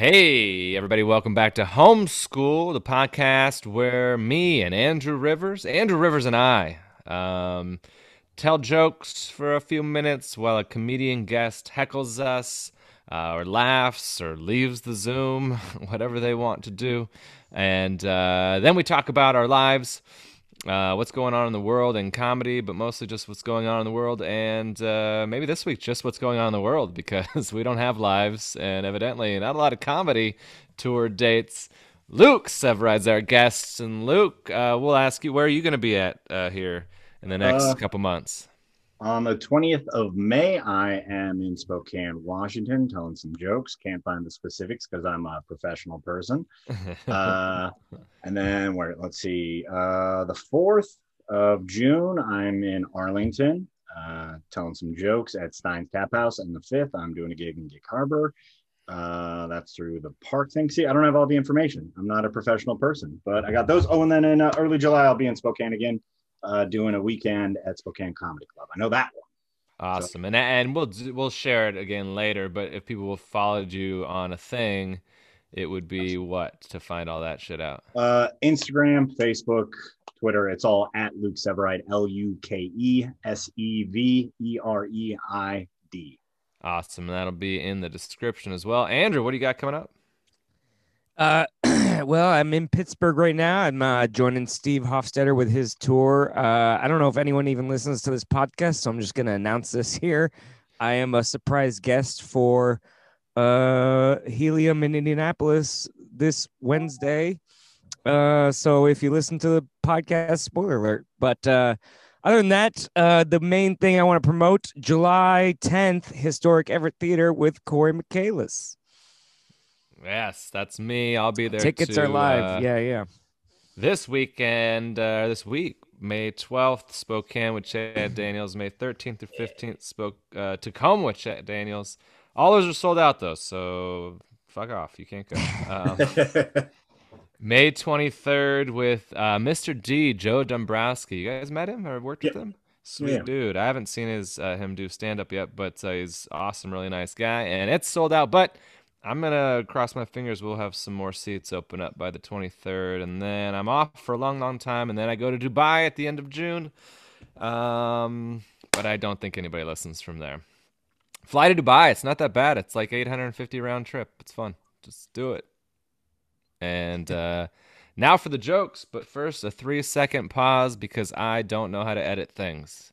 Hey, everybody, welcome back to Homeschool, the podcast where me and Andrew Rivers, Andrew Rivers and I, um, tell jokes for a few minutes while a comedian guest heckles us, uh, or laughs, or leaves the Zoom, whatever they want to do. And uh, then we talk about our lives uh, what's going on in the world and comedy, but mostly just what's going on in the world, and uh, maybe this week just what's going on in the world because we don't have lives and evidently not a lot of comedy tour dates. Luke Severeid's our guest, and Luke, uh, we'll ask you where are you going to be at uh, here in the next Uh, couple months. On the 20th of May, I am in Spokane, Washington, telling some jokes. Can't find the specifics because I'm a professional person. Uh, and then where? Let's see. Uh, the 4th of June, I'm in Arlington, uh, telling some jokes at Stein's Tap House. And the 5th, I'm doing a gig in Gig Harbor. Uh, that's through the park thing. See, I don't have all the information. I'm not a professional person, but I got those. Oh, and then in uh, early July, I'll be in Spokane again, uh, doing a weekend at Spokane Comedy Club. I know that one. Awesome, and and we'll we'll share it again later. But if people will followed you on a thing, it would be what to find all that shit out. Uh, Instagram, Facebook, Twitter. It's all at Luke Severeid. L U K E S E V E R E I D. Awesome, and that'll be in the description as well. Andrew, what do you got coming up? Uh, well, I'm in Pittsburgh right now. I'm uh, joining Steve Hofstetter with his tour. Uh, I don't know if anyone even listens to this podcast, so I'm just going to announce this here. I am a surprise guest for uh, Helium in Indianapolis this Wednesday. Uh, so if you listen to the podcast, spoiler alert. But uh, other than that, uh, the main thing I want to promote July 10th, Historic Everett Theater with Corey Michaelis. Yes, that's me. I'll be there. Tickets to, are live. uh, yeah, yeah. This weekend, uh, this week, May 12th, Spokane with Chad Daniels. May 13th through 15th, spoke uh, Tacoma with Chad Daniels. All those are sold out though, so fuck off. You can't go. Um, May 23rd with uh, Mr. D, Joe Dombrowski. You guys met him or worked with him? Sweet Yeah. dude. I haven't seen his uh, him do stand up yet, but uh, he's awesome, really nice guy, and it's sold out. But I'm gonna cross my fingers. We'll have some more seats open up by the 23rd, and then I'm off for a long, long time, and then I go to Dubai at the end of June. Um, but I don't think anybody listens from there. Fly to Dubai. It's not that bad. It's like 850 round trip. It's fun. Just do it. And uh, now for the jokes, but first a three second pause because I don't know how to edit things.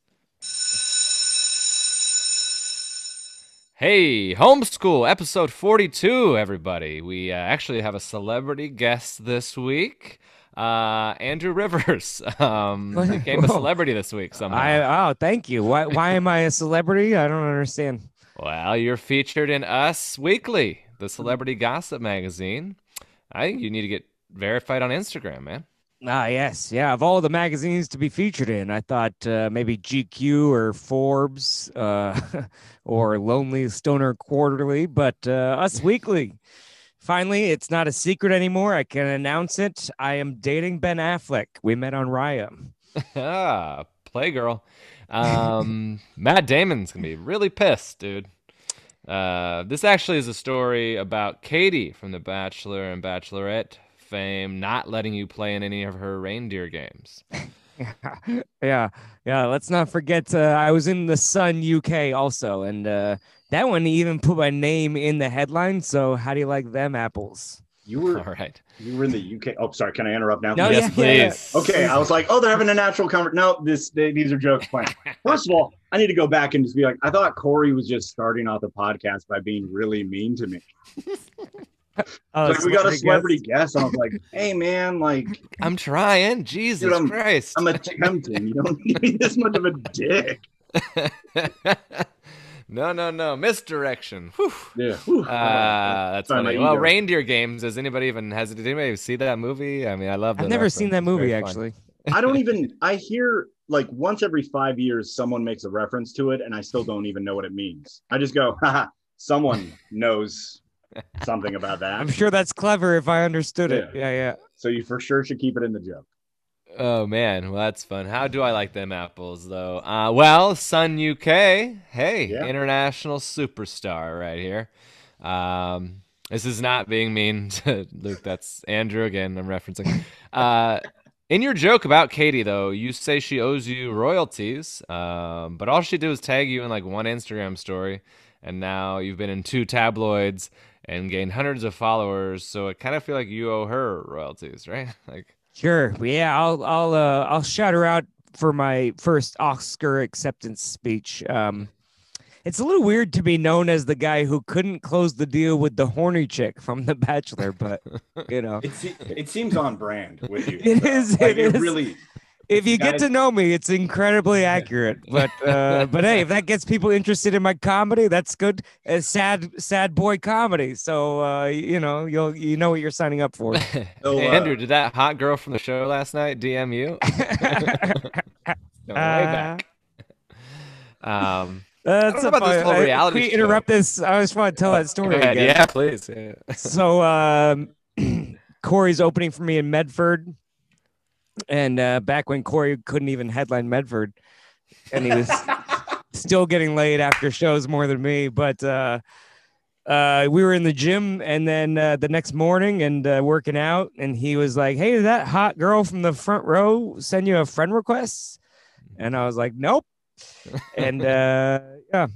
Hey, homeschool episode 42, everybody. We uh, actually have a celebrity guest this week. Uh, Andrew Rivers um, became a celebrity this week somehow. I oh, thank you. Why why am I a celebrity? I don't understand. Well, you're featured in Us Weekly, the celebrity gossip magazine. I think you need to get verified on Instagram, man. Ah, yes, yeah. Of all the magazines to be featured in, I thought uh, maybe GQ or Forbes uh, or Lonely Stoner Quarterly, but uh, Us Weekly. Finally, it's not a secret anymore. I can announce it. I am dating Ben Affleck. We met on Raya. ah, Playgirl. Um, Matt Damon's gonna be really pissed, dude. Uh, this actually is a story about Katie from The Bachelor and Bachelorette fame not letting you play in any of her reindeer games. yeah, yeah. yeah. Let's not forget. Uh, I was in the Sun UK also, and uh, that one even put my name in the headline. So, how do you like them apples? You were All right. you were in the UK. Oh, sorry. Can I interrupt now? No, yes, yeah, yeah, yeah. please. Okay, I was like, oh, they're having a natural conversation. No, this they, these are jokes playing. First of all, I need to go back and just be like, I thought Corey was just starting off the podcast by being really mean to me. Oh, like we got a celebrity celebrity guest, and I was like, hey man, like I'm trying. Jesus Dude, I'm- Christ. I'm attempting. You don't need to this much of a dick. no, no, no. Misdirection. Whew. Yeah. Whew. Uh, that's Sorry, funny. Well, ego. reindeer games. Does anybody even has did anybody see that movie? I mean, I love. That. I've the never seen that movie actually. I don't even I hear like once every five years someone makes a reference to it and I still don't even know what it means. I just go, haha, someone knows something about that. I'm sure that's clever if I understood it. Yeah. Yeah, yeah. So you for sure should keep it in the joke. Oh man, well that's fun. How do I like them apples though? Uh, well, Sun UK, hey, Yeah. international superstar right here. Um, This is not being mean to Luke. That's Andrew again. I'm referencing. Uh, in your joke about Katie, though, you say she owes you royalties, um, but all she did was tag you in like one Instagram story, and now you've been in two tabloids and gained hundreds of followers. So I kind of feel like you owe her royalties, right? Like, sure, yeah, I'll I'll uh, I'll shout her out for my first Oscar acceptance speech. Um, it's a little weird to be known as the guy who couldn't close the deal with the horny chick from The Bachelor, but you know, it, it seems on brand with you. It so. is. Like, it, it is. really. If you get to know me, it's incredibly accurate. But uh, but hey, if that gets people interested in my comedy, that's good. A sad sad boy comedy. So uh, you know you'll you know what you're signing up for. so, uh, Andrew, did that hot girl from the show last night DM you? no, way back. Um, that's about this whole reality I, interrupt this. I just want to tell that story again. Yeah, please. Yeah. so um, Corey's opening for me in Medford, and uh, back when Corey couldn't even headline Medford, and he was still getting laid after shows more than me, but. Uh, uh, we were in the gym and then uh, the next morning and uh, working out and he was like hey did that hot girl from the front row send you a friend request and i was like nope and uh, yeah,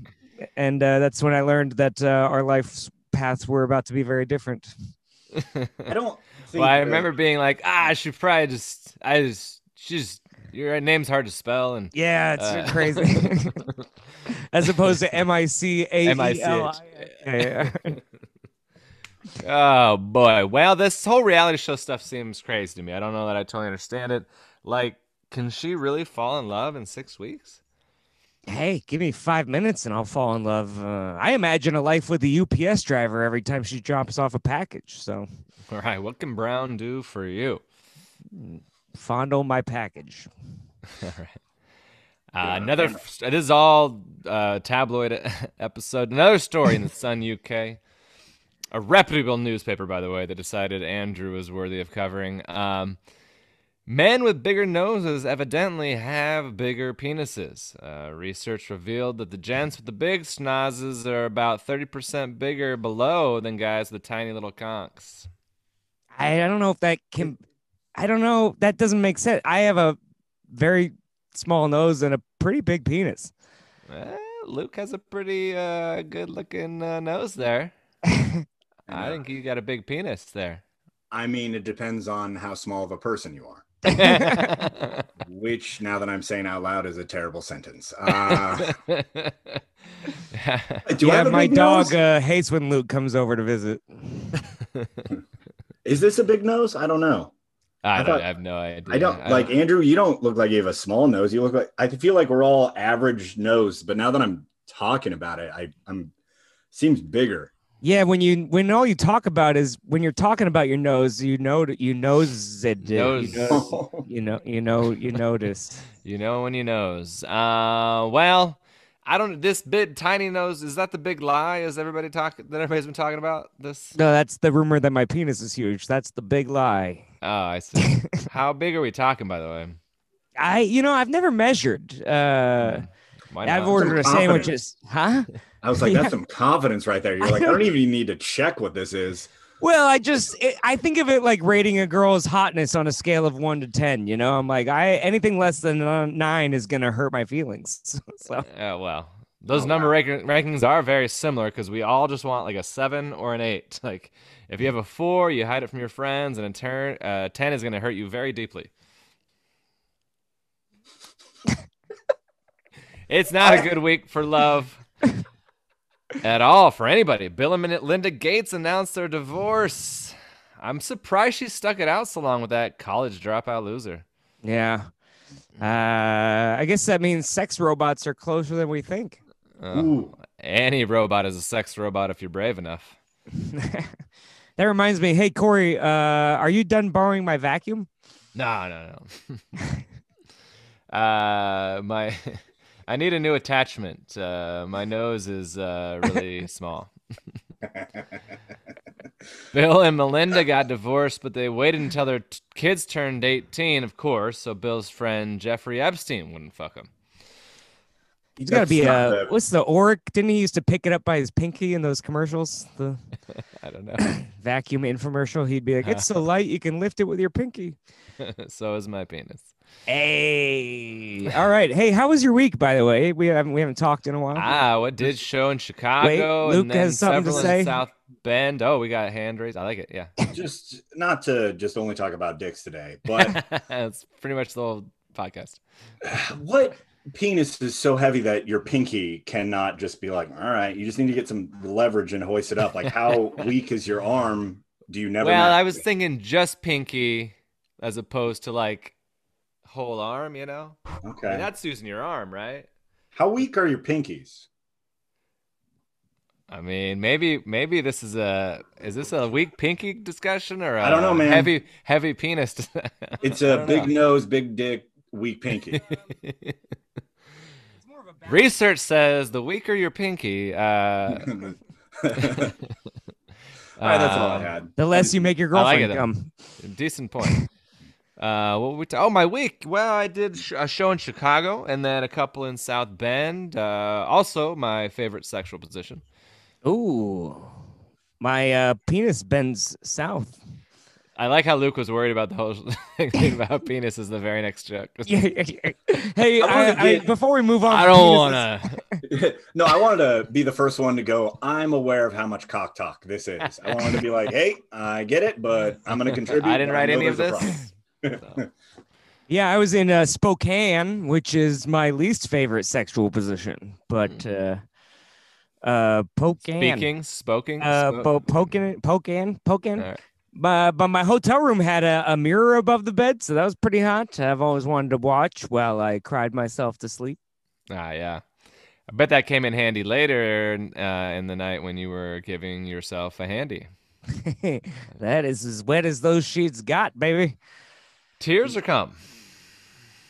and uh, that's when I learned that uh, our life paths were about to be very different. I don't. Well, I remember being like, ah, I should probably just, I just, she's your name's hard to spell, and yeah, it's uh, crazy. As opposed to M I C A E L I. Oh boy. Well, this whole reality show stuff seems crazy to me. I don't know that I totally understand it. Like, can she really fall in love in six weeks? Hey, give me five minutes and I'll fall in love. Uh, I imagine a life with a UPS driver every time she drops off a package. So, all right, what can Brown do for you? Fondle my package. all right. Uh, another. This is all uh, tabloid episode. Another story in the Sun UK, a reputable newspaper, by the way, that decided Andrew was worthy of covering. Um, Men with bigger noses evidently have bigger penises. Uh, research revealed that the gents with the big snozzes are about 30% bigger below than guys with the tiny little conks. I, don't know if that can. I don't know. That doesn't make sense. I have a very small nose and a pretty big penis. Eh, Luke has a pretty uh, good looking uh, nose there. I think you got a big penis there. I mean, it depends on how small of a person you are. Which, now that I'm saying out loud, is a terrible sentence. Uh, do yeah, my dog uh, hates when Luke comes over to visit. is this a big nose? I don't know. I, I, thought, I have no idea. I don't I like don't... Andrew. You don't look like you have a small nose. You look like I feel like we're all average nose, but now that I'm talking about it, I, I'm seems bigger. Yeah, when you when all you talk about is when you're talking about your nose, you know you knows it. Nose. You, know, you know you know you notice. you know when you nose. Uh, well, I don't. This big tiny nose is that the big lie? Is everybody talk that everybody's been talking about this? No, that's the rumor that my penis is huge. That's the big lie. Oh, I see. How big are we talking, by the way? I, you know, I've never measured. Uh, I've ordered a sandwiches, huh? I was like, that's yeah. some confidence right there. You're like, I don't even need to check what this is. Well, I just it, I think of it like rating a girl's hotness on a scale of one to ten. You know, I'm like, I anything less than nine is gonna hurt my feelings. so yeah, well, those oh, number wow. rank- rankings are very similar because we all just want like a seven or an eight. Like if you have a four, you hide it from your friends, and a turn uh, ten is gonna hurt you very deeply. it's not a good week for love at all for anybody. Bill and Linda Gates announced their divorce. I'm surprised she stuck it out so long with that college dropout loser. Yeah. Uh, I guess that means sex robots are closer than we think. Oh, any robot is a sex robot if you're brave enough. that reminds me. Hey, Corey, uh, are you done borrowing my vacuum? No, no, no. uh, my I need a new attachment. Uh, my nose is uh, really small. Bill and Melinda got divorced, but they waited until their t- kids turned 18, of course, so Bill's friend Jeffrey Epstein wouldn't fuck him. He's got to be a the- what's the Oreck? Didn't he used to pick it up by his pinky in those commercials? The I don't know. vacuum infomercial. He'd be like, "It's so light you can lift it with your pinky." so is my penis. Hey, all right. Hey, how was your week? By the way, we haven't we haven't talked in a while. Ah, what did show in Chicago? Luke and then has something to say. South Bend. Oh, we got hand raised. I like it. Yeah, just not to just only talk about dicks today, but that's pretty much the whole podcast. what penis is so heavy that your pinky cannot just be like, all right, you just need to get some leverage and hoist it up. Like, how weak is your arm? Do you never? well, I masturbate? was thinking just pinky as opposed to like whole arm. You know, I mean, okay. that's using your arm, right? How weak are your pinkies? I mean, maybe maybe this is a is this a weak pinky discussion or I I don't know, man. Heavy heavy penis. It's a big know. nose, big dick, weak pinky. Research says the weaker your pinky, uh, all right, that's all I um, had. the less you make your I like girlfriend it, come. Decent point. Uh, what were we ta- oh, my week. Well, I did sh- a show in Chicago and then a couple in South Bend. Uh, also, my favorite sexual position. Ooh, my uh, penis bends south. I like how Luke was worried about the whole thing about penis is the very next joke. Yeah, yeah, yeah. hey, I I, wanna I, before we move on, I don't want to. no, I wanted to be the first one to go. I'm aware of how much cock talk this is. I wanted to be like, hey, I get it, but I'm going to contribute. I didn't write any of there's a this. Problem. Yeah, I was in uh, Spokane, which is my least favorite sexual position, but uh, uh, Pokane. Speaking, spoking. Uh, spo- po- Pokane, Pokane, Pokane. All right. But, but my hotel room had a, a mirror above the bed, so that was pretty hot. I've always wanted to watch while I cried myself to sleep. Ah, yeah. I bet that came in handy later uh, in the night when you were giving yourself a handy. that is as wet as those sheets got, baby. Tears or come?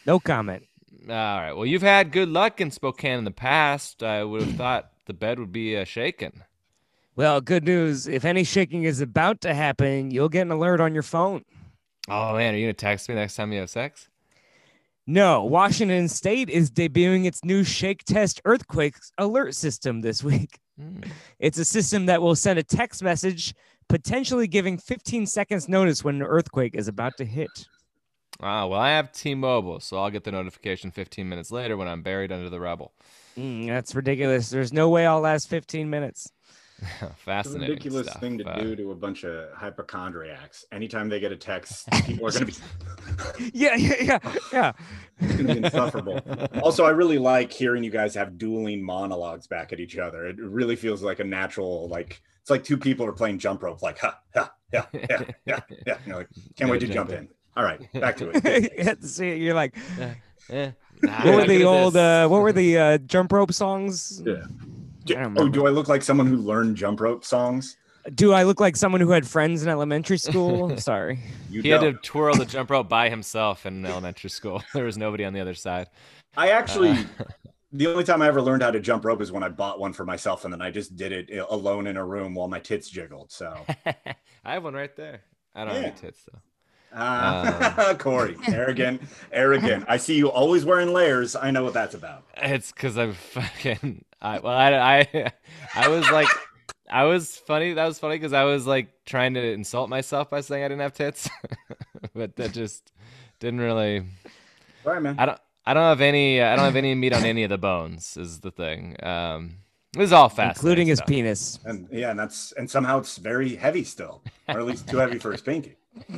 No comment. All right. Well, you've had good luck in Spokane in the past. I would have thought the bed would be uh, shaken. Well, good news. If any shaking is about to happen, you'll get an alert on your phone. Oh man, are you gonna text me next time you have sex? No, Washington State is debuting its new Shake Test Earthquake Alert System this week. Hmm. It's a system that will send a text message, potentially giving 15 seconds notice when an earthquake is about to hit. Ah, well, I have T-Mobile, so I'll get the notification 15 minutes later when I'm buried under the rubble. Mm, that's ridiculous. There's no way I'll last 15 minutes. It's a Fascinating. ridiculous stuff. thing to Uh, do to a bunch of hypochondriacs. Anytime they get a text, people are going to be Yeah, yeah, yeah, yeah. it's gonna be insufferable. Also, I really like hearing you guys have dueling monologues back at each other. It really feels like a natural, like it's like two people are playing jump rope, like ha, ha, yeah, yeah, yeah, yeah. You're like, can't wait to Gotta jump jump in. All right, back to it. you have to see it. You're like, eh. what Nah, were I'm not the good at old, uh, what were the uh, jump rope songs? Yeah. Don't oh, do I look like someone who learned jump rope songs? Do I look like someone who had friends in elementary school? Sorry. You He had to twirl the jump rope by himself in elementary school. There was nobody on the other side. I actually, Uh, the only time I ever learned how to jump rope is when I bought one for myself, and then I just did it uh, alone in a room while my tits jiggled. So, I have one right there. I don't have Yeah. any tits though. Uh, Corey, arrogant, arrogant. I see you always wearing layers. I know what that's about. It's because I'm fucking. I well, I, I, I was like, I was funny. That was funny because I was like trying to insult myself by saying I didn't have tits, but that just didn't really. All right, man. I don't. I don't have any. I don't have any meat on any of the bones. Is the thing. Um, this is all fast, Including his penis. And yeah, and that's and somehow it's very heavy still, or at least too heavy for his pinky.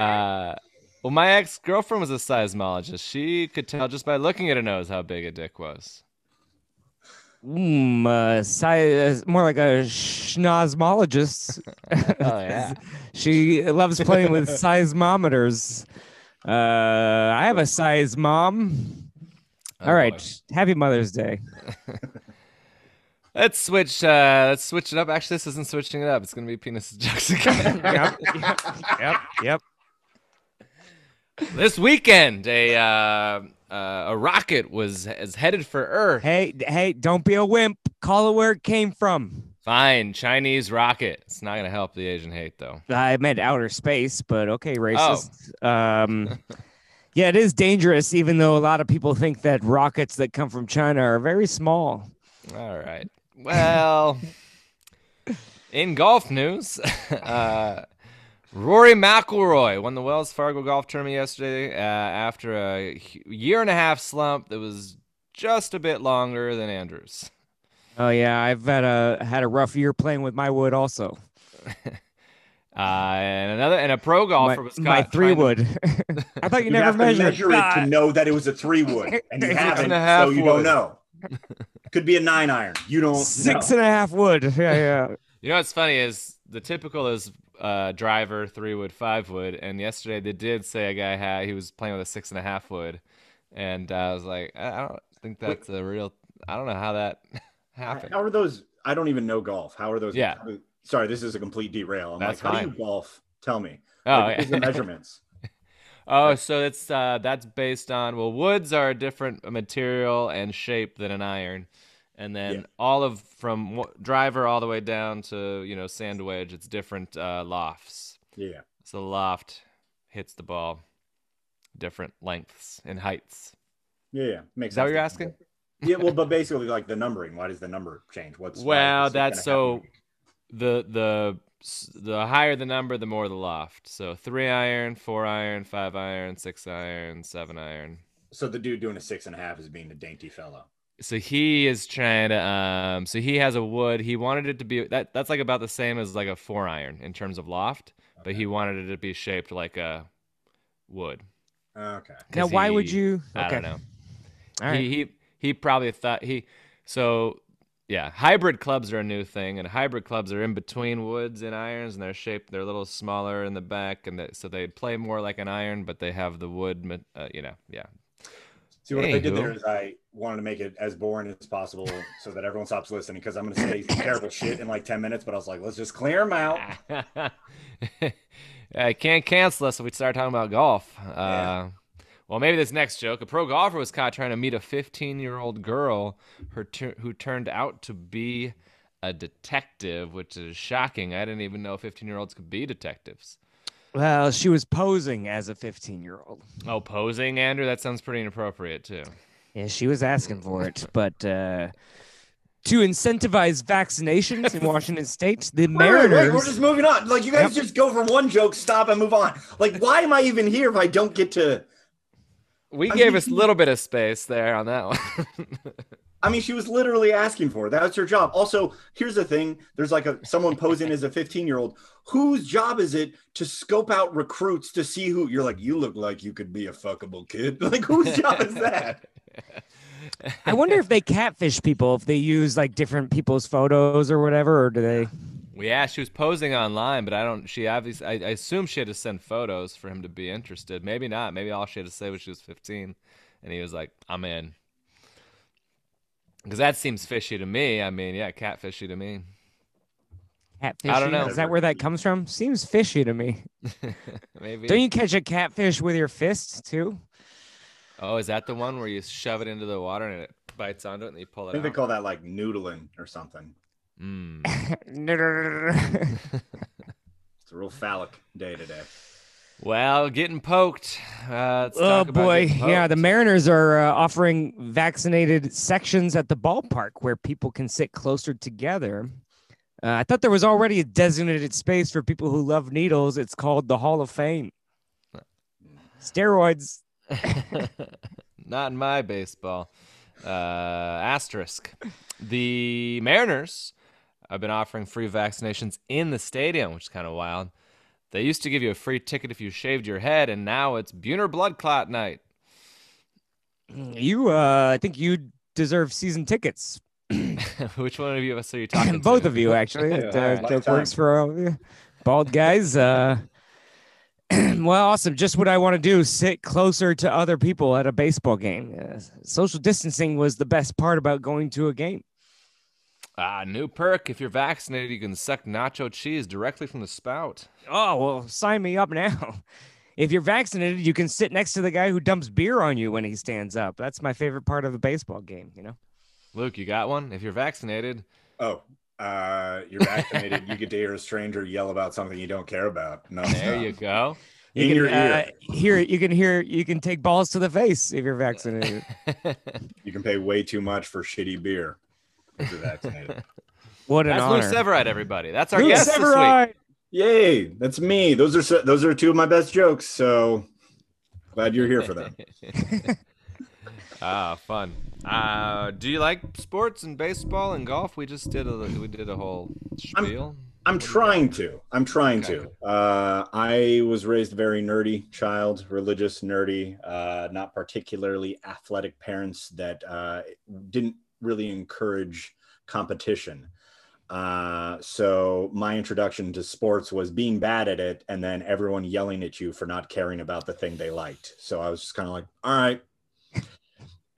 Uh, well, my ex girlfriend was a seismologist. She could tell just by looking at her nose how big a dick was. Mm, uh, uh, more like a schnozmologist. Oh yeah. she loves playing with seismometers. Uh, I have a size mom. Oh, All right. boy. Happy Mother's Day. Let's switch. Uh, let's switch it up. Actually, this isn't switching it up. It's gonna be penis jokes again. yep. Yep. Yep. This weekend, a uh, uh, a rocket was is headed for Earth. Hey, hey, don't be a wimp. Call it where it came from. Fine, Chinese rocket. It's not gonna help the Asian hate though. I meant outer space, but okay, Oh. racist. Um, Yeah, it is dangerous, even though a lot of people think that rockets that come from China are very small. All right. Well, in golf news, uh, Rory McIlroy won the Wells Fargo Golf Tournament yesterday uh, after a year and a half slump that was just a bit longer than Andrews. Oh yeah, I've had a had a rough year playing with my wood also. Uh, and another and a pro golfer my, was my three trying to- wood. I thought you, You never have to measured. measure it to know that it was a three wood, and you haven't, and a half so you wood. don't know. Could be a nine iron. You don't Six know. and a half wood. Yeah, yeah. You know what's funny is the typical is uh, driver three wood, five wood, and yesterday they did say a guy had he was playing with a six and a half wood, and uh, I was like, I don't think that's a real. I don't know how that happened. How are those? I don't even know golf. How are those? Yeah. Sorry, this is a complete derail. I'm That's like, how do you golf? Tell me. Oh, Like, what's the measurements? oh, so it's uh, that's based on well, woods are a different material and shape than an iron, and then Yeah. all of from w- driver all the way down to you know sand wedge, it's different uh, lofts. Yeah. So the loft hits the ball different lengths and heights. Yeah, yeah. Makes Is that what you're asking? Yeah, well, but basically, like the numbering. Why does the number change? What's Well, that's so the the the higher the number, the more the loft. So three iron, four iron, five iron, six iron, seven iron. So the dude doing a six and a half is being a dainty fellow. So he is trying to um so he has a wood. He wanted it to be that that's like about the same as like a four iron in terms of loft, but he wanted it to be shaped like a wood. Okay. Now, 'Cause why would he- you? I okay. don't know. All right. He he he probably thought he so yeah, hybrid clubs are a new thing, and hybrid clubs are in between woods and irons, and they're shaped. They're a little smaller in the back, and they, so they play more like an iron, but they have the wood. Uh, you know, yeah. See what I did there is I wanted to make it as boring as possible so that everyone stops listening because I'm going to say terrible shit in like 10 minutes. But I was like, let's just clear them out. I can't cancel us if we start talking about golf. Uh, Well, maybe this next joke. A pro golfer was caught trying to meet a 15 year old girl her tur who turned out to be a detective, which is shocking. I didn't even know 15 year olds could be detectives. Well, she was posing as a 15 year old. Oh, posing, Andrew? That sounds pretty inappropriate, too. Yeah, she was asking for it, but uh, to incentivize vaccinations in Washington State, the Wait, wait, wait, we're just moving on. Like, you guys Yep. just go from one joke, stop, and move on. Like, why am I even here if I don't get to? We I gave mean- us a little bit of space there on that one. I mean, she was literally asking for it. That's her job. Also, here's the thing: there's like a someone posing as a 15 year old. Whose job is it to scope out recruits to see who you're like? You look like you could be a fuckable kid. Like, whose job is that? I wonder if they catfish people if they use like different people's photos or whatever, or do they? Yeah, she was posing online, but I don't. She obviously, I, I assume she had to send photos for him to be interested. Maybe not. Maybe all she had to say was she was 15, and he was like, "I'm in." Because that seems fishy to me. I mean, yeah, catfishy to me. Catfishing? I don't know. Is that where that comes from? Seems fishy to me. Maybe. Don't you catch a catfish with your fists too? Oh, is that the one where you shove it into the water and it bites onto it and you pull it I it think they call that like noodling or something. Mm. It's a real phallic day today. Well, getting poked. Uh, let's oh talk about boy, getting yeah. The. Mariners are uh, offering vaccinated sections at the ballpark where people can sit closer together. Uh, I thought there was already a designated space for people who love needles. It's called the Hall of Fame. Steroids. Not in my baseball. Uh, asterisk. The Mariners have been offering free vaccinations in the stadium, which is kind of wild. They used to give you a free ticket if you shaved your head, and now it's Buhner blood clot night. You, uh, I think you deserve season tickets. which one of you us are you talking Both to? of you, actually. Yeah, It, uh, joke lifetime. works for all of you. Bald guys. Uh, well, awesome. Just what I want to do sit closer to other people at a baseball game. Uh, social distancing was the best part about going to a game. Ah, new perk. If you're vaccinated, you can suck nacho cheese directly from the spout. Oh, well, sign me up now. If you're vaccinated, you can sit next to the guy who dumps beer on you when he stands up. That's my favorite part of a baseball game, you know? Luke, you got one? If you're vaccinated, Oh, uh, you're vaccinated. you get to hear a stranger yell about something you don't care about. No, there you go. You In can, your uh, ear. hear you can hear you can take balls to the face if you're vaccinated. You can pay way too much for shitty beer if you're vaccinated. What an That's Lou honor. Severeid, everybody. That's our Lou guest this week. Yay, that's me. Those are those are two of my best jokes. So glad you're here for them. ah, fun. Uh, do you like sports and baseball and golf? We just did a we did a whole spiel. I'm you trying to. I'm trying Okay. to. Uh, I was raised a very nerdy child, religious, nerdy, uh, not particularly athletic parents that uh, didn't really encourage competition. Uh, so my introduction to sports was being bad at it and then everyone yelling at you for not caring about the thing they liked. So I was just kind of like, all right.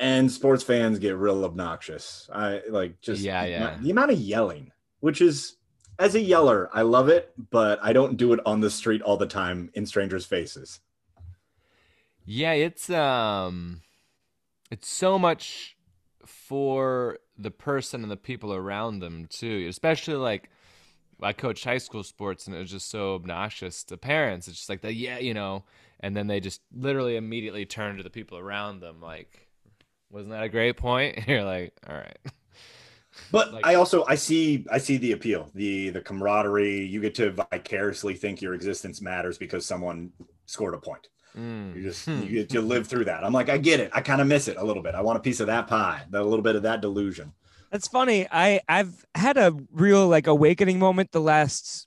And sports fans get real obnoxious. I like just Yeah, yeah. the amount of yelling, which is as a yeller, I love it, but I don't do it on the street all the time in strangers' faces. Yeah, it's um it's so much for the person and the people around them too. Especially like I coached high school sports and it was just so obnoxious to parents. It's just like the yeah, you know, and then they just literally immediately turn to the people around them like wasn't that a great point? And you're like, all right. But Like- I also I see I see the appeal, the the camaraderie. You get to vicariously think your existence matters because someone scored a point. Mm. You just Hmm. you get to live through that. I'm like, I get it. I kind of miss it a little bit. I want a piece of that pie, a little bit of that delusion. That's funny. I I've had a real like awakening moment the last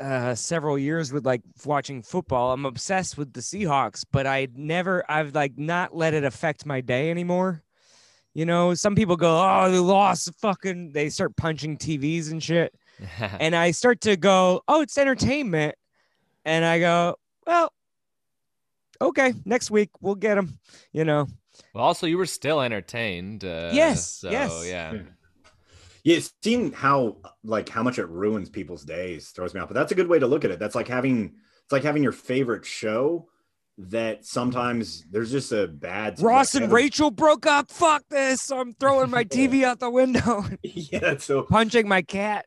uh several years with like watching football. I'm obsessed with the Seahawks, but I never I've like not let it affect my day anymore. You know, some people go, "Oh, they lost." Fucking, they start punching TVs and shit, and I start to go, "Oh, it's entertainment," and I go, "Well, okay, next week we'll get them." You know, well, also you were still entertained. Uh, Yes, So, yes. yeah. Yeah, seeing how like how much it ruins people's days throws me off. But that's a good way to look at it. That's like having it's like having your favorite show that sometimes there's just a bad Ross and Rachel broke up. Fuck this! I'm throwing my TV out the window, Yeah, so punching my cat.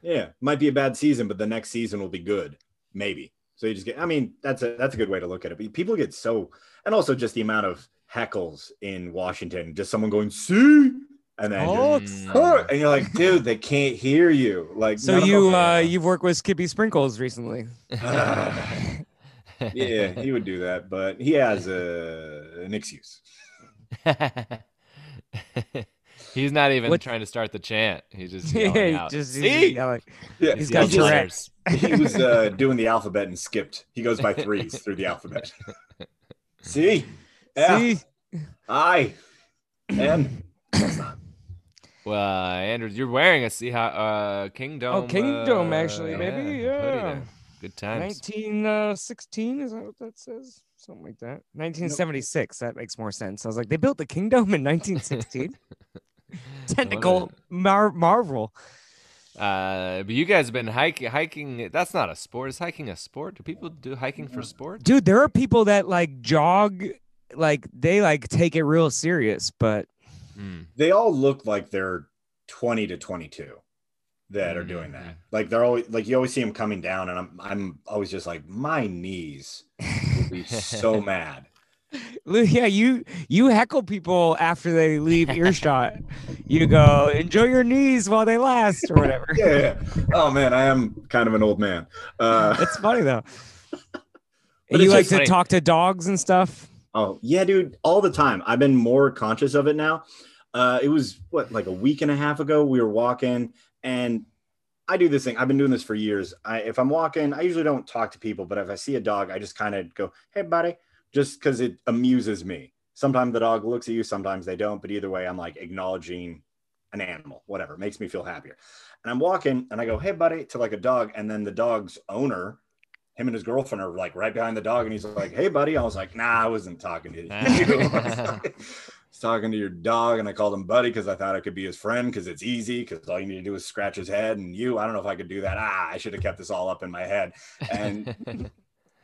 yeah, might be a bad season, but the next season will be good, maybe. So you just get. I mean, that's a that's a good way to look at it. But people get so, and also just the amount of heckles in Washington, just someone going see, and then Oh, just, Mm. "Huh," and you're like, dude, they can't hear you. Like, So you them- uh you've worked with Skippy Sprinkles recently. yeah, he would do that, but he has a, an excuse. He's not even What- trying to start the chant. He's just Yeah, yelling he out. just he's See? yelling. Yeah, He's He got yells just- Tourette's. he was uh, doing the alphabet and skipped. He goes by threes through the alphabet. See, F, See, I, N. That's not- Well, uh, Andrew, you're wearing a Seahawk uh, Kingdom. Oh, Kingdom, uh, actually, maybe, hoodie yeah. Good times. 1916 is that what that says? Something like that. 1976. That makes more sense. I was like, they built the kingdom in 1916. Technical mar- marvel. Uh, but you guys have been hiking. Hiking. That's not a sport. Is hiking a sport? Do people do hiking for sport? Dude, there are people that like jog, like they like take it real serious, but Hmm. They all look like they're 20 to 22 that are doing that. Like they're always like you always see them coming down, and I'm I'm always just like my knees would be so mad. Yeah, you you heckle people after they leave earshot. you go, enjoy your knees while they last, or whatever. Yeah, yeah. Oh man, I am kind of an old man. Uh, That's funny though. You like just to funny. talk to dogs and stuff. Oh yeah, dude, all the time. I've been more conscious of it now. Uh, it was what like a week and a half ago. We were walking, and I do this thing. I've been doing this for years. I if I'm walking, I usually don't talk to people, but if I see a dog, I just kind of go, "Hey, buddy," just because it amuses me. Sometimes the dog looks at you, sometimes they don't, but either way, I'm like acknowledging an animal, whatever makes me feel happier. And I'm walking, and I go, "Hey, buddy," to like a dog, and then the dog's owner him and his girlfriend are like right behind the dog, and he's like, "Hey, buddy." I was like, "Nah, I wasn't talking to you. I was talking to your dog, and I called him buddy because I thought I could be his friend because it's easy. Because all you need to do is scratch his head, and you, I don't know if I could do that. Ah, I should have kept this all up in my head. And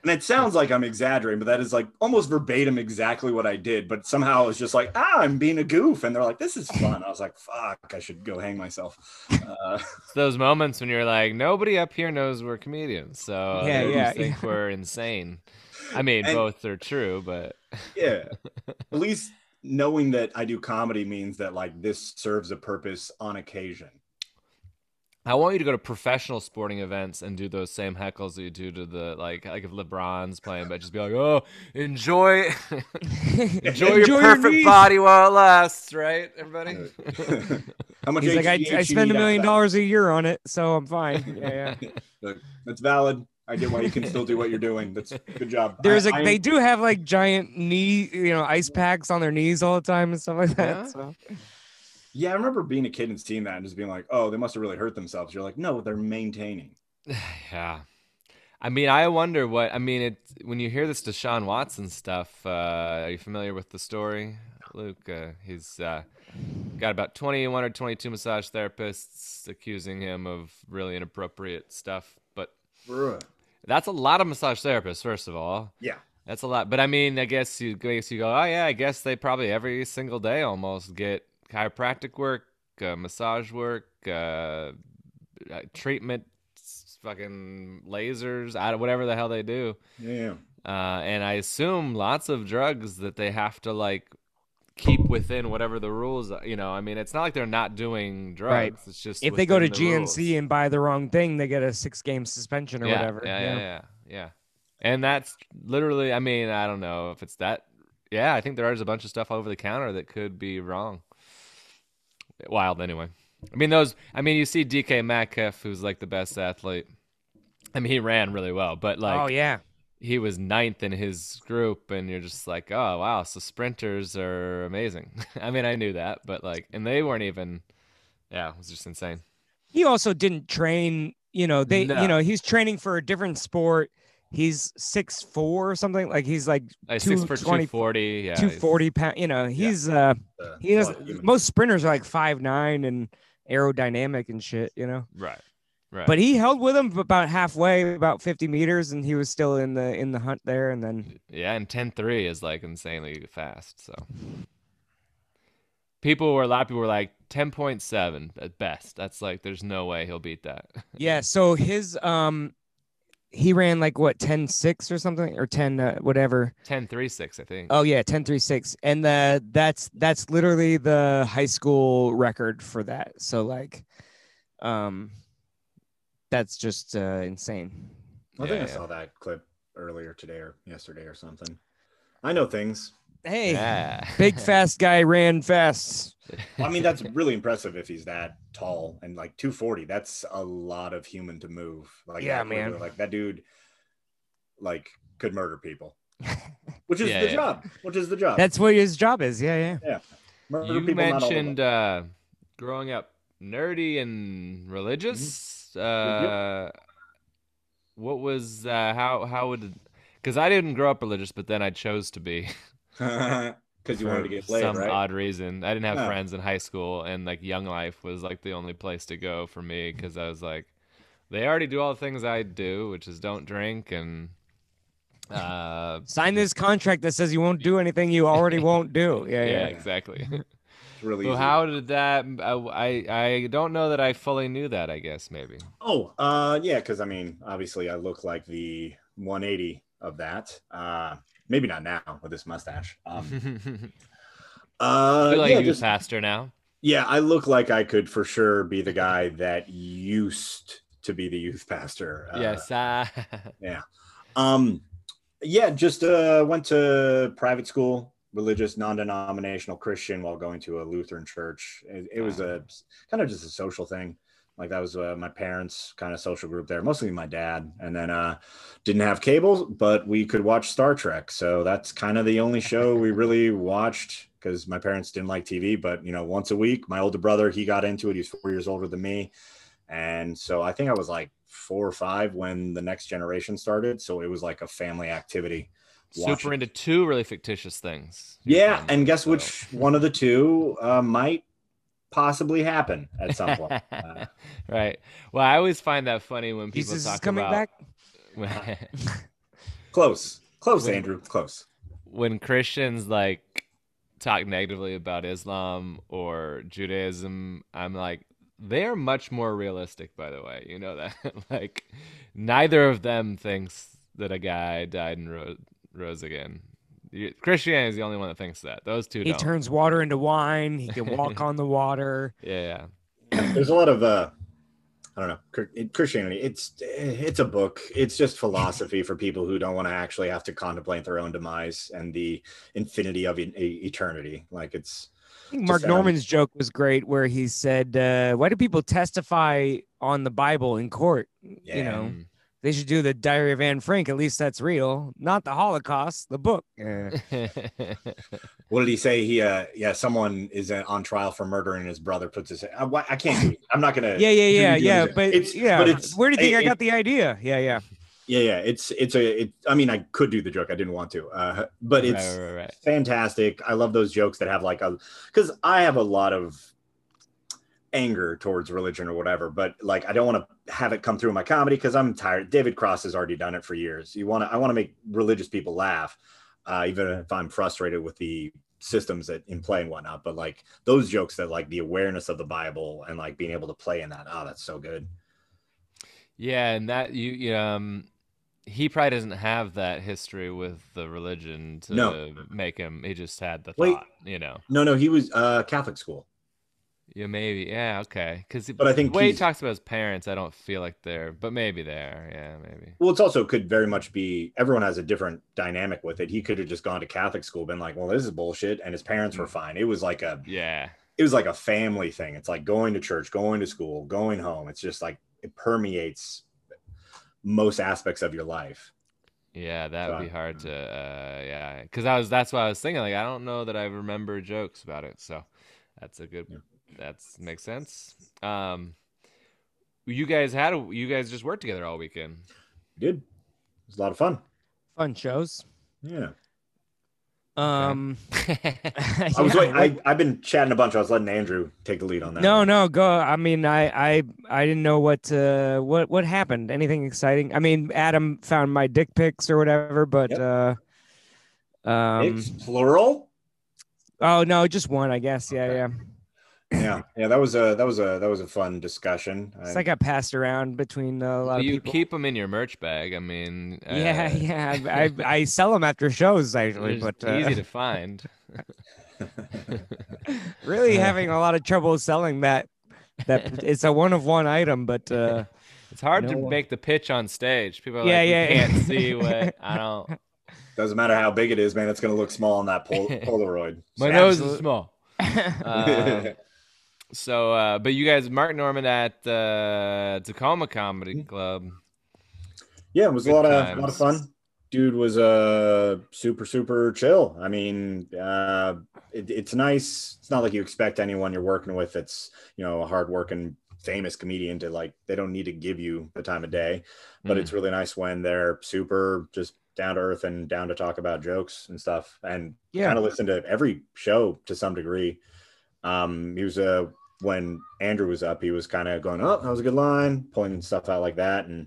And it sounds like I'm exaggerating, but that is like almost verbatim exactly what I did. But somehow it's just like, ah, I'm being a goof. And they're like, this is fun. I was like, fuck, I should go hang myself. Uh, It's those moments when you're like, nobody up here knows we're comedians, so Yeah, they yeah, think yeah. we're insane. I mean, And- both are true, but yeah. At least knowing that I do comedy means that like this serves a purpose on occasion. I want you to go to professional sporting events and do those same heckles that you do to the like like if LeBron's playing, but just be like, oh, enjoy enjoy, your perfect knees. body while it lasts, right, everybody? How much He's like, I, I spend a million dollars a year on it, so I'm fine. Yeah, yeah. Look, That's valid. I get why you can still do what you're doing. That's good job. There's I- like I- they do have like giant knee, you know, ice packs on their knees all the time and stuff like that. Yeah? So Yeah, I remember being a kid and seeing that and just being like, oh, they must have really hurt themselves. You're like, no, they're maintaining. yeah. I mean, I wonder what I mean. It when you hear this Deshaun Watson stuff. Uh, are you familiar with the story, Luke? Uh, he's uh, got about 21 or 22 massage therapists accusing him of really inappropriate stuff. But Bruh. That's a lot of massage therapists, first of all. Yeah. That's a lot. But I mean, I guess you I guess you go, oh yeah, I guess they probably every single day almost get chiropractic work, uh, massage work, uh, uh, treatment, fucking lasers, I don't- whatever the hell they do. Yeah. Uh, and I assume lots of drugs that they have to like keep within whatever the rules. are. You know, I mean, it's not like they're not doing drugs. Right. It's just if they go to the rules. GNC and buy the wrong thing, they get a six game suspension or yeah, whatever. Yeah, yeah, yeah, yeah. And that's literally, I mean, I don't know if it's that. Yeah, I think there is a bunch of stuff over the counter that could be wrong. Wild, anyway. I mean, those. I mean, you see DK Metcalf, who's like the best athlete. I mean, he ran really well, but like, oh yeah. He was ninth in his group, and you're just like, oh wow, so sprinters are amazing. I mean, I knew that, but like, and they weren't even. Yeah, it was just insane. He also didn't train. You know, they. No. You know, he's training for a different sport. He's six four or something. Like he's like Like six for 220 two forty. Yeah, two he's- forty pound. You know, he's uh Uh, he has well, most sprinters are like five nine and aerodynamic and shit. You know. Right. Right. But he held with him about halfway, about 50 meters, and he was still in the in the hunt there. And then Yeah, and 10-3 is like insanely fast. So people were a lot of people were like ten point seven at best. That's like there's no way he'll beat that. yeah, so his um, he ran like what 10 6 or something or 10 uh, whatever. Ten three six, I think. Oh yeah, 10 3 6, and the that's that's literally the high school record for that. So like, um, that's just uh, insane. I think Yeah, I yeah. saw that clip earlier today or yesterday or something. I know things. Hey, Yeah. big fast guy ran fast. I mean, that's really impressive if he's that tall and like 240. That's a lot of human to move. Like, Yeah, that quickly. man. Like that dude, like could murder people, which is Yeah, the yeah. job. Which is the job. That's what his job is. Yeah, yeah. murder you people, not all of them. mentioned uh, growing up nerdy and religious. Mm-hmm. Uh, what was uh, how how would because I didn't grow up religious, but then I chose to be. because you wanted to get laid, some right? odd reason. I didn't have Yeah. friends in high school, and like Young Life was like the only place to go for me because I was like, they already do all the things I do, which is don't drink and uh, Sign this contract that says you won't do anything you already won't do. Yeah, yeah, yeah. exactly. Really so easy. how did that? I, I I don't know that I fully knew that. I guess maybe. Oh, uh, yeah, because I mean, obviously, I look like the 180 of that. Uh, maybe not now with this mustache. Um, uh, I feel like yeah, you just- pastor now. yeah, I look like I could for sure be the guy that used to be the youth pastor. Uh, yes. Uh, yeah. Um, yeah, just uh, went to private school, religious, non-denominational Christian, while going to a Lutheran church. It, it was a kind of just a social thing. Like that was uh, my parents' kind of social group there, mostly my dad. And then uh, didn't have cable, but we could watch Star Trek. So that's kind of the only show we really watched because my parents didn't like TV. But you know, once a week, my older brother he got into it. He's four years older than me, and so I think I was like four or five when the next generation started. So it was like a family activity. Super watching. into two really fictitious things. Yeah, family, and guess so. which one of the two uh, might possibly happen at some point. Uh, right. Well, I always find that funny when people Jesus talk is coming about back. Close, close, When- Andrew, close. when Christians like talk negatively about Islam or Judaism, I'm like, they are much more realistic, by the way. You know that? like, neither of them thinks that a guy died and rose, rose again. You- Christianity is the only one that thinks that. Those two He don't. turns water into wine. He can walk on the water. yeah, yeah. There's a lot of uh, I don't know Christianity. It's it's a book. It's just philosophy for people who don't want to actually have to contemplate their own demise and the infinity of eternity. Like it's Mark sound- Normand's joke was great, where he said, uh, "Why do people testify on the Bible in court? yeah. You know, Mm. They should do the Diary of Anne Frank. At least that's real, not the Holocaust, the book." Uh, What did he say? He uh yeah, someone is uh, on trial for murdering his brother. Puts his I, I can't do it. I'm not gonna. yeah, yeah, yeah, yeah. But it's yeah, but it's where do you think it- I it- got the idea? Yeah, yeah. Yeah, yeah. It's it's a. It, I mean, I could do the joke. I didn't want to, uh, but it's right, right, right. fantastic. I love those jokes that have like a because I have a lot of anger towards religion or whatever, but like I don't want to have it come through in my comedy because I'm tired. David Cross has already done it for years. You want to I want to make religious people laugh, uh, even if I'm frustrated with the systems that in play and whatnot. But like those jokes that like the awareness of the Bible and like being able to play in that. Oh, that's so good. Yeah, and that you, you um he probably doesn't have that history with the religion to No. make him he just had the Wait. thought, you know. No, no, he was uh Catholic school. Yeah, maybe. Yeah, okay. Cuz But I think the way he talks about his parents, I don't feel like they're but maybe they are. Yeah, maybe. Well, it's also could very much be everyone has a different dynamic with it. He could have just gone to Catholic school, been like, "Well, this is bullshit," and his parents were fine. It was like a, Yeah. it was like a family thing. It's like going to church, going to school, going home. It's just like it permeates most aspects of your life. Yeah, that would be hard to uh yeah, cuz I was that's what I was thinking like I don't know that I remember jokes about it. So that's a good Yeah. That's makes sense. Um you guys had a, you guys just worked together all weekend. Did it was a lot of fun. Fun shows. Yeah, Um, I was yeah, wait, I I've been chatting a bunch. I was letting Andrew take the lead on that. no, one. no, go. I mean, I, I, I didn't know what, uh, what, what happened. Anything exciting? I mean, Adam found my dick pics or whatever, but, uh, um, it's plural. oh no, just one, I guess. Okay. yeah. Yeah, yeah. yeah, That was a that was a that was a fun discussion. It's I- like got passed around between uh, a lot of people. you people. keep them in your merch bag. I mean, yeah, uh, yeah. I, I, I sell them after shows actually, but just uh, easy to find. really having a lot of trouble selling that. That it's a one of one item, but uh, It's hard No to one- make the pitch on stage. People are Yeah, like, yeah, yeah. can't see what I don't. Doesn't matter how big it is, man. It's gonna look small on that pol- Polaroid. My So- nose Absolute- is small. Um, so, uh, but you guys, Mark Normand at uh, Tacoma Comedy Club. yeah, it was a Good lot of a lot of fun. Dude was uh super super chill. I mean, uh, it, it's nice. It's not like you expect anyone you're working with. It's you know a hardworking famous comedian to like. They don't need to give you the time of day, but Mm. it's really nice when they're super just down to earth and down to talk about jokes and stuff. And yeah, kind of listen to every show to some degree. Um, he was uh, when Andrew was up, he was kind of going, "Oh, that was a good line," pulling stuff out like that, and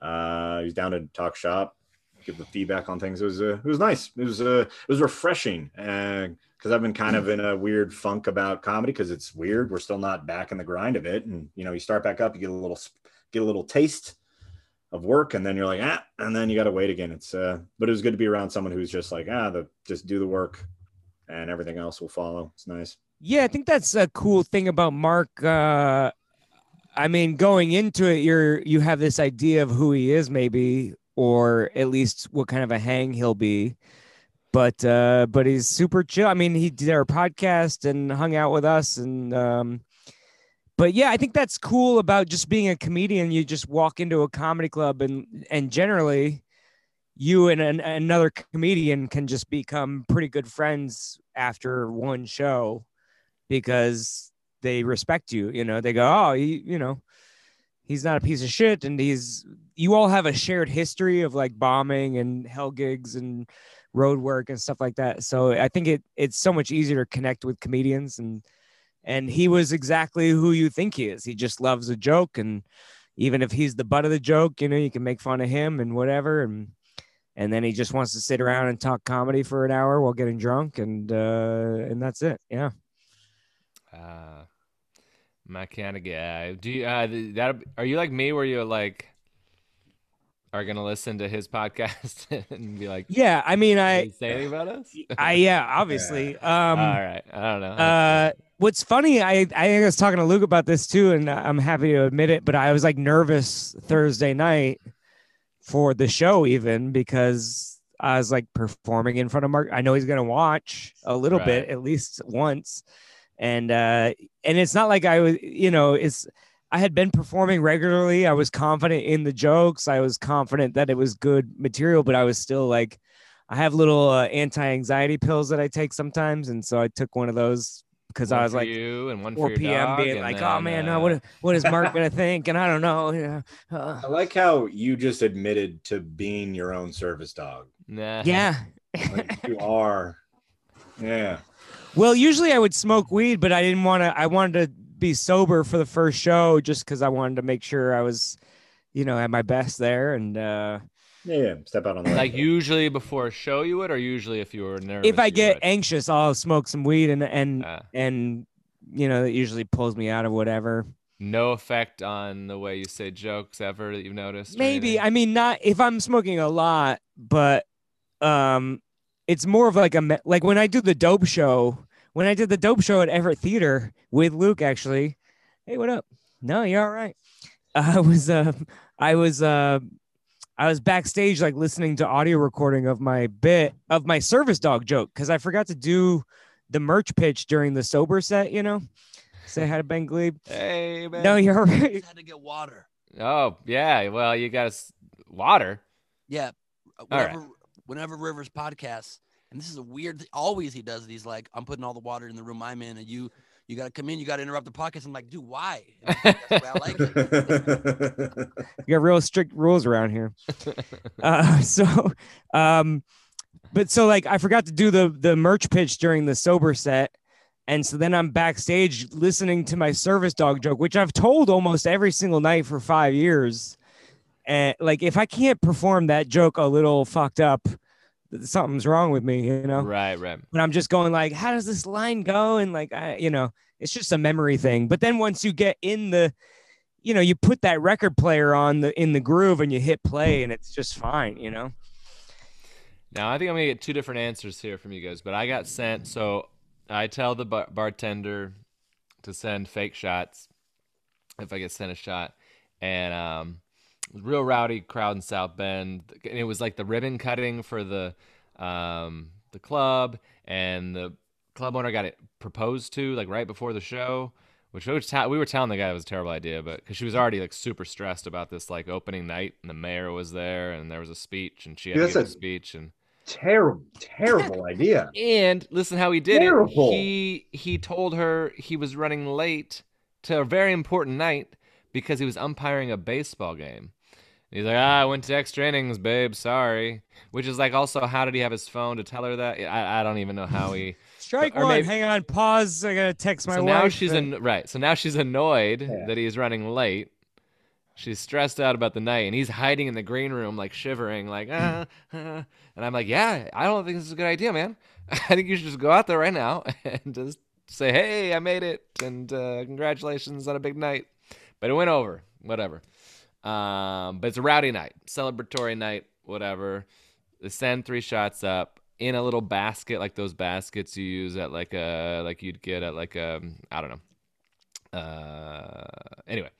uh, he's down to talk shop, give the feedback on things. It was uh, it was nice. It was uh, it was refreshing because I've been kind of in a weird funk about comedy because it's weird. We're still not back in the grind of it, and you know, you start back up, you get a little get a little taste of work and then you're like ah and then you got to wait again it's uh but it was good to be around someone who's just like ah the just do the work and everything else will follow it's nice Yeah, I think that's a cool thing about Mark. Uh, I mean, going into it, you're you have this idea of who he is, maybe, or at least what kind of a hang he'll be. But uh, but he's super chill. I mean, he did our podcast and hung out with us, and um, but yeah, I think that's cool about just being a comedian. You just walk into a comedy club, and and generally, you and an, another comedian can just become pretty good friends after one show because they respect you. You know, they go, oh, he, you know, he's not a piece of shit, and he's. You all have a shared history of like bombing and hell gigs and road work and stuff like that. So I think it it's so much easier to connect with comedians and and he was exactly who you think he is. He just loves a joke and even if he's the butt of the joke, you know, you can make fun of him and whatever and and then he just wants to sit around and talk comedy for an hour while getting drunk, and uh, and that's it. Yeah. Uh, my kind of guy. Do you uh, that? Are you like me, where you're like are gonna listen to his podcast and be like, yeah, I mean, I say anything about us. I yeah, obviously. Um, All right, I don't know. Uh, what's funny, I I was talking to Luke about this too, and I'm happy to admit it, but I was like nervous Thursday night for the show, even because I was like performing in front of Mark. I know he's gonna watch a little Right. bit at least once, and uh, and it's not like I was, you know, it's. I had been performing regularly. I was confident in the jokes. I was confident that it was good material, but I was still like, I have little uh, anti-anxiety pills that I take sometimes, and so I took one of those because I was like you and one 4 for p.m. dog, being and like, oh man, uh, what what is Mark gonna think? And I don't know. Yeah, uh, I like how you just admitted to being your own service dog. Nah. yeah. Like you are. Yeah. Well, usually I would smoke weed, but I didn't want to. I wanted to be sober for the first show just because I wanted to make sure I was, you know, at my best there. And uh, Yeah. yeah. Step out on the Like usually before a show you would, or usually if you were nervous. if I get would? anxious, I'll smoke some weed, and and Uh, and you know, it usually pulls me out of whatever. no effect on the way you say jokes ever that you've noticed. Maybe? I mean not if I'm smoking a lot, but um, it's more of like a me- like when I do the dope show. When I did the dope show at Everett Theater with Luke, actually. Hey, what up? No, you're all right. I was uh, I was uh, I was backstage like listening to audio recording of my bit of my service dog joke because I forgot to do the merch pitch during the sober set. You know, say hi to Ben Glebe. Hey man. No, you're all right. Just had to get water. Oh yeah. Well, you got water. Yeah. uh, All right. Whenever, whenever Rivers podcasts, and this is a weird. Always he does it. He's like, I'm putting all the water in the room I'm in, and you, you got to come in. You got to interrupt the podcast. I'm like, dude, why? And like, That's the way I like it. We got real strict rules around here. Uh, so, um, but so like I forgot to do the the merch pitch during the sober set, and so then I'm backstage listening to my service dog joke, which I've told almost every single night for five years. And like, if I can't perform that joke a little fucked up, something's wrong with me, you know. Right. Right. But I'm just going like, how does this line go? And like, I, you know, it's just a memory thing. But then once you get in the, you know, you put that record player on the in the groove and you hit play, and it's just fine, you know. Now I think I'm gonna get two different answers here from you guys, but I got sent. So I tell the bar- bartender to send fake shots if I get sent a shot, and um, real rowdy crowd in South Bend. And it was like the ribbon cutting for the um, the club, and the club owner got it proposed to like right before the show. Which we were, we were telling the guy it was a terrible idea, but because she was already like super stressed about this like opening night, and the mayor was there, and there was a speech, and she had Dude, to give a a- speech, and terrible, terrible idea. and listen how he did Terrible. it. He he told her he was running late to a very important night because he was umpiring a baseball game. He's like, ah, I went to extra innings, babe. Sorry. Which is like also, how did he have his phone to tell her that? I, I don't even know how he. Strike Or one. maybe- Hang on. Pause. I gotta text my so wife. now she's and- an, right. So now she's annoyed Yeah. that he's running late. She's stressed out about the night, and he's hiding in the green room, like shivering, like ah, ah. And I'm like, yeah, I don't think this is a good idea, man. I think you should just go out there right now and just say, hey, I made it, and uh, congratulations on a big night. But it went over, whatever. Um, but it's a rowdy night, celebratory night, whatever. They send three shots up in a little basket, like those baskets you use at like a like you'd get at like a I don't know. Uh, anyway,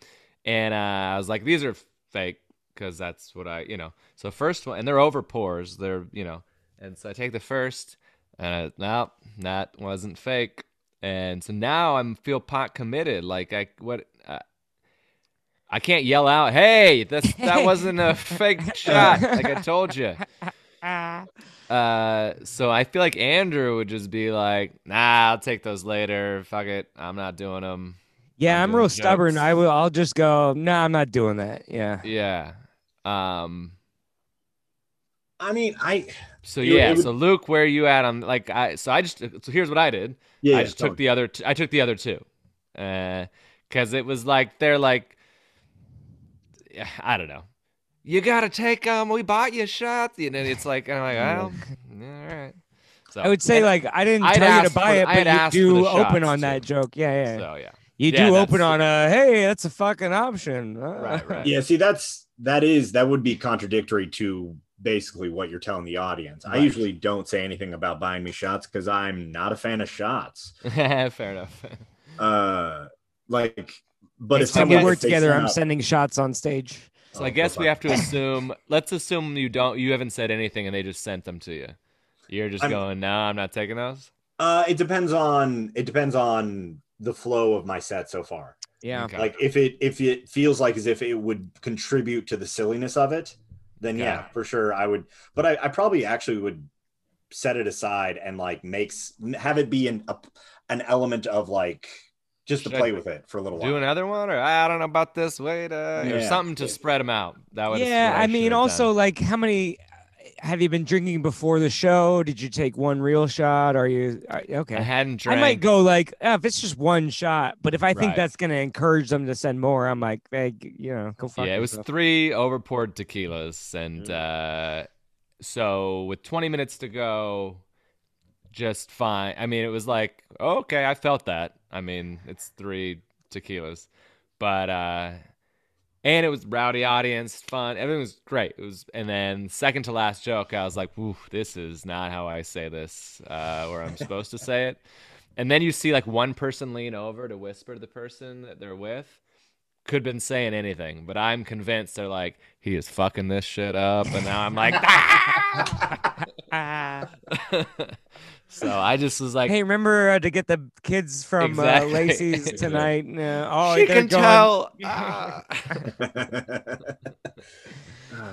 and uh, I was like, these are fake because that's what I, you know. So first one, and they're over pours. They're you know, and so I take the first, and I, no, that wasn't fake. And so now I'm feel pot committed. Like I what. Uh, I can't yell out, "Hey, that's that wasn't a fake shot!" Like I told you. Ah. Uh, so I feel like Andrew would just be like, "Nah, I'll take those later. Fuck it, I'm not doing them." Yeah, I'm I'm, doing real stubborn. I will. I'll just go. No, I'm not doing that. Yeah. Yeah. Um. I mean, I So You- yeah. would- So Luke, where are you at on like I? So I just so here's what I did. yeah, I just took the other. T- I took the other two, uh, because it was like they're like, I don't know. you gotta take them. We bought you shots. And then it's like, I'm like, well, all right. So I would say like I didn't I'd tell you to buy for- it, I'd but you do open shots, on that joke. Yeah, yeah. So yeah. you Yeah, do open on a hey, that's a fucking option. Uh, Right, right. Yeah, see, that's that is that would be contradictory to basically what you're telling the audience. I usually don't say anything about buying me shots because I'm not a fan of shots. Fair enough. Uh, like, but Next if time we work together, I'm out- sending shots on stage. So I Oh, guess we have to assume. Let's assume you don't. You haven't said anything, and they just sent them to you. You're just I'm- going, no, I'm not taking those. Uh, it depends on it depends on the flow of my set so far. Yeah. Okay. Like if it if it feels like as if it would contribute to the silliness of it, then Okay. yeah, for sure I would. But I, I probably actually would set it aside and like makes have it be an a, an element of like just to Should I play with it for a little Do while. Do another one, or I don't know about this. Wait, uh, or something to spread them out. That would. Yeah, I mean, also like, how many have you been drinking before the show? Did you take one real shot? Are you are, okay? I hadn't drank. I might go like oh, if it's just one shot, but if I think Right. that's gonna encourage them to send more, I'm like, hey, you know, go fuck yeah, it was yourself. three overpoured tequilas, and Mm. uh, so with 20 minutes to go, just fine. I mean, it was like okay, I felt that. I mean, it's three tequilas, but uh, and it was rowdy audience, fun. Everything was great. It was, and then second to last joke, I was like, "Ooh, this is not how I say this, uh, or I'm supposed to say it." And then you see like one person lean over to whisper to the person that they're with could have been saying anything, but I'm convinced they're like, he is fucking this shit up, and now I'm like, "Ah!" So I just was like, hey, remember uh, to get the kids from Exactly. uh, Lacey's tonight? Uh, oh, she can going- tell. ah."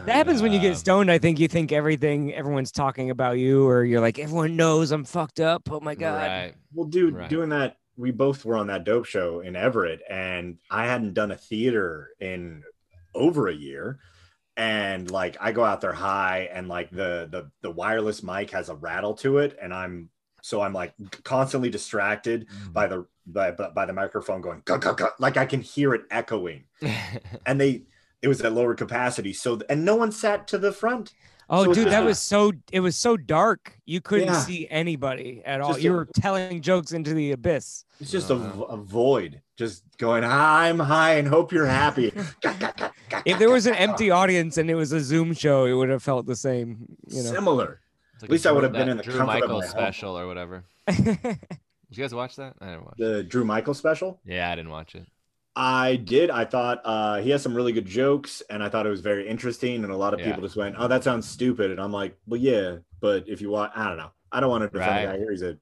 That happens when you Um, get stoned. I think you think everything, everyone's talking about you, or you're like, everyone knows I'm fucked up. Oh my god. Right. well, dude, Right. doing that, we both were on that dope show in Everett, and I hadn't done a theater in over a year. And like I go out there high, and like the the the wireless mic has a rattle to it, and I'm so I'm like constantly distracted mm. by the by by, the microphone going "Gah, gah, gah," like I can hear it echoing, and they it was at lower capacity, so and no one sat to the front. Oh, So dude, that was so. It was so dark. You couldn't Yeah. see anybody at all. Just You a- were telling jokes into the abyss. It's just a, Uh-huh. v- a void, just going. I'm high and hope you're happy. If there was an empty audience and it was a Zoom show, it would have felt the same. You know. similar. Like At least I would have been in the Drew Michael of Michaels my home. special or whatever. Did you guys watch that? I didn't watch. it. The Drew Michael special. Yeah, I didn't watch it. I did. I thought uh, he has some really good jokes, and I thought it was very interesting. And a lot of Yeah. people just went, "Oh, that sounds stupid," and I'm like, "Well, yeah, but if you want, I don't know. I don't want to defend Right. the guy here. He's a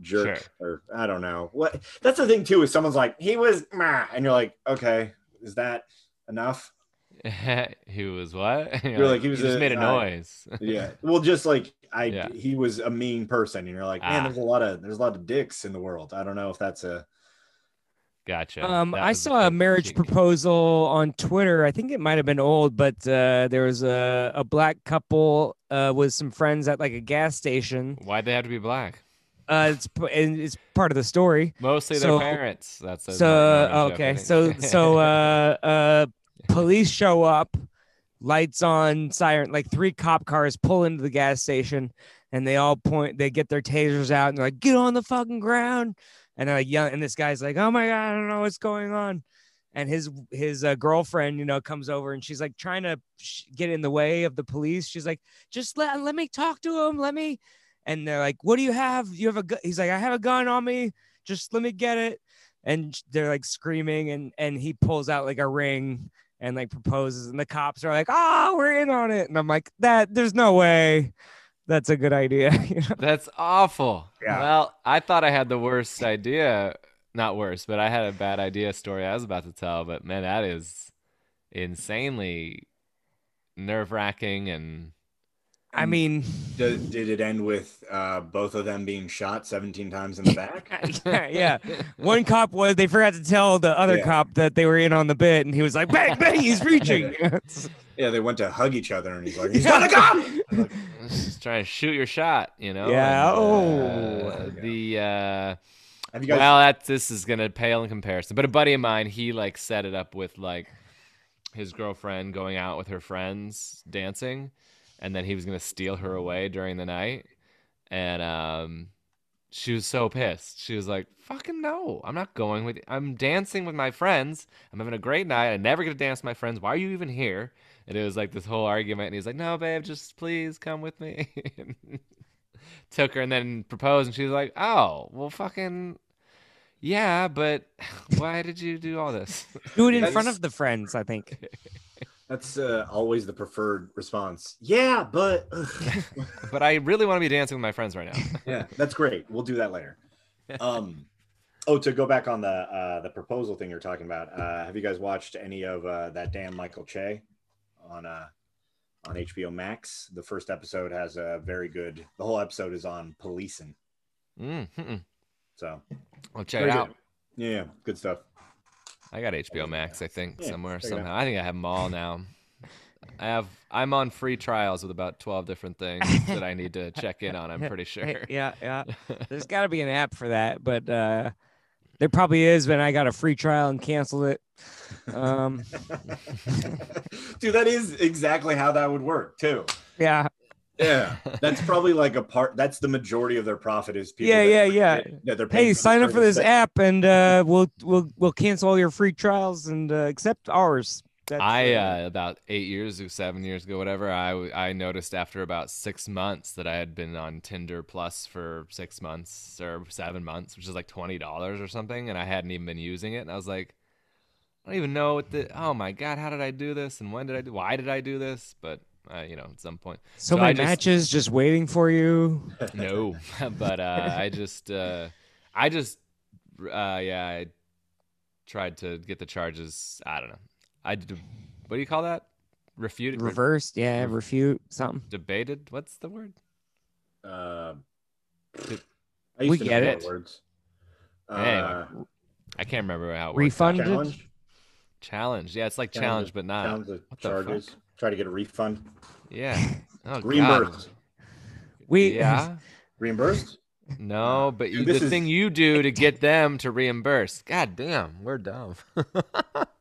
jerk, or I don't know what. That's the thing too. Is someone's like, he was, meh," and you're like, okay, is that enough? he was what? You're You're like, he was just a- made a noise. Yeah. Well, just like I, Yeah. he was a mean person, and you're like, man, Ah. there's a lot of there's a lot of dicks in the world. I don't know if that's a Gotcha. Um, I saw a marriage cheek. proposal on Twitter. I think it might have been old, but uh, there was a, a black couple uh, with some friends at like a gas station. Why'd they have to be black? Uh, it's and it's part of the story. Mostly So- their parents. That's so uh, Normand joke, I okay, so so uh, uh, police show up, lights on, siren. Like three cop cars pull into the gas station, and they all point. They get their tasers out, and they're like, "Get on the fucking ground!" And they're and this guy's like, "Oh my god, I don't know what's going on." And his his uh, girlfriend, you know, comes over and she's like trying to get in the way of the police. She's like, "Just let let me talk to him. Let me." And they're like, "What do you have? You have a gun?" He's like, "I have a gun on me. Just let me get it." and they're like screaming and and he pulls out like a ring and like proposes and the cops are like oh we're in on it and i'm like that there's no way that's a good idea you know? That's awful. Yeah. Well, I thought I had the worst idea. Not worse, but I had a bad idea story I was about to tell. But man, that is insanely nerve wracking and i mean did, did it end with uh, both of them being shot 17 times in the back? yeah, yeah one cop was they forgot to tell the other Yeah. cop that they were in on the bit and he was like bang bang he's reaching yeah, they went to hug each other, and he's like, he's got a gun. Like, just trying to shoot your shot, you know? Yeah, and, oh. uh, the uh, Have you guys? well, that this is gonna pale in comparison. But a buddy of mine, he like set it up with like his girlfriend going out with her friends dancing, and then he was gonna steal her away during the night, and um, she was so pissed. She was like, "Fucking no, I'm not going with. You. I'm dancing with my friends. I'm having a great night. I never get to dance with my friends. Why are you even here?" And it was like this whole argument. And he's like, "No, babe, just please come with me." Took her and then proposed, and she was like, "Oh, well, fucking." Yeah, but why did you do all this? Do it in That's- front of the friends, I think. That's uh, always the preferred response. Yeah, but but I really want to be dancing with my friends right now. yeah, that's great. We'll do that later. Um, oh, to go back on the uh, the proposal thing you're talking about. Uh, have you guys watched any of uh, that damn Michael Che on uh, on HBO Max? The first episode has a very good. The whole episode is on policing. Mm, mm-mm. So Well, check very it good. out. Yeah, yeah, good stuff. I got HBO Max, I think, Yeah, somewhere, check it out. somehow. I think I have them all now. I have. I'm on free trials with about 12 different things that I need to check in on. I'm pretty sure. Yeah, yeah. There's got to be an app for that, but uh, there probably is. But I got a free trial and canceled it. Um, Dude, that is exactly how that would work too. yeah, Yeah, that's probably like a part. That's the majority of their profit is people. Yeah, that- yeah, yeah. that they're paying hey, sign up for this app, and uh, we'll we'll we'll cancel all your free trials and uh, accept ours. That's, I uh, about eight years or seven years ago, whatever. I I noticed after about six months that I had been on Tinder Plus for six months or seven months, which is like twenty dollars or something, and I hadn't even been using it. And I was like, I don't even know what the. Oh my god, how did I do this? And when did I do? Why did I do this? But uh, you know, at some point, so so I many just- matches just waiting for you. no. but uh, I just, uh, I just, uh, yeah, I tried to get the charges. I don't know. I did. What do you call that? Refuted. re- Reversed, yeah, refute something. debated. What's the word? Uh, I used We to get it. Words. Anyway. Uh, I can't remember how it works. Refunded. challenge, Challenge. Yeah, it's like Challenge. challenge, but not. challenge the what the charges. Try to get a refund. Yeah. Oh, God. Reimbursed. We Yeah. Reimbursed? No, but you, Dude, this the is- thing you do to get them to reimburse. God damn, we're dumb.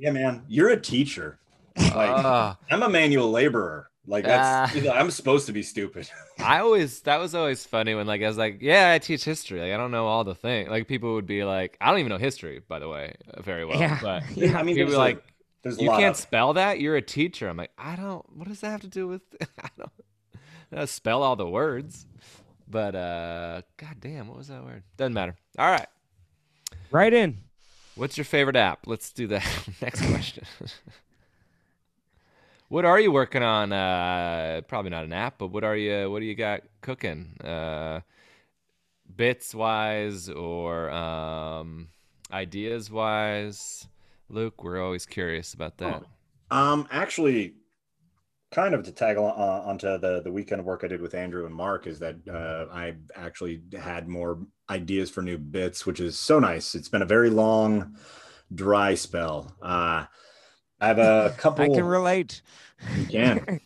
Yeah, man. You're a teacher. Like Ah. I'm a manual laborer. Like that's Ah. I'm supposed to be stupid. I always that was always funny when like I was like, yeah, I teach history. Like I don't know all the things. Like people would be like, I don't even know history, by the way, uh, very well. Yeah. But Yeah. I mean, people there's like, like, there's a you lot can't of spell that. You're a teacher. I'm like, I don't. What does that have to do with? I don't. I don't spell all the words. But uh, god damn, what was that word? Doesn't matter. All right. right in. What's your favorite app? Let's do that. Next question. what are you working on? Uh, probably not an app, but what are you? What do you got cooking? Uh, bits wise or um, ideas wise? Luke, we're always curious about that. Um, actually, kind of to tag on, uh, onto the the weekend of work I did with Andrew and Mark is that uh, I actually had more ideas for new bits, which is so nice. It's been a very long, dry spell. Uh, I have a couple. I can relate. You can.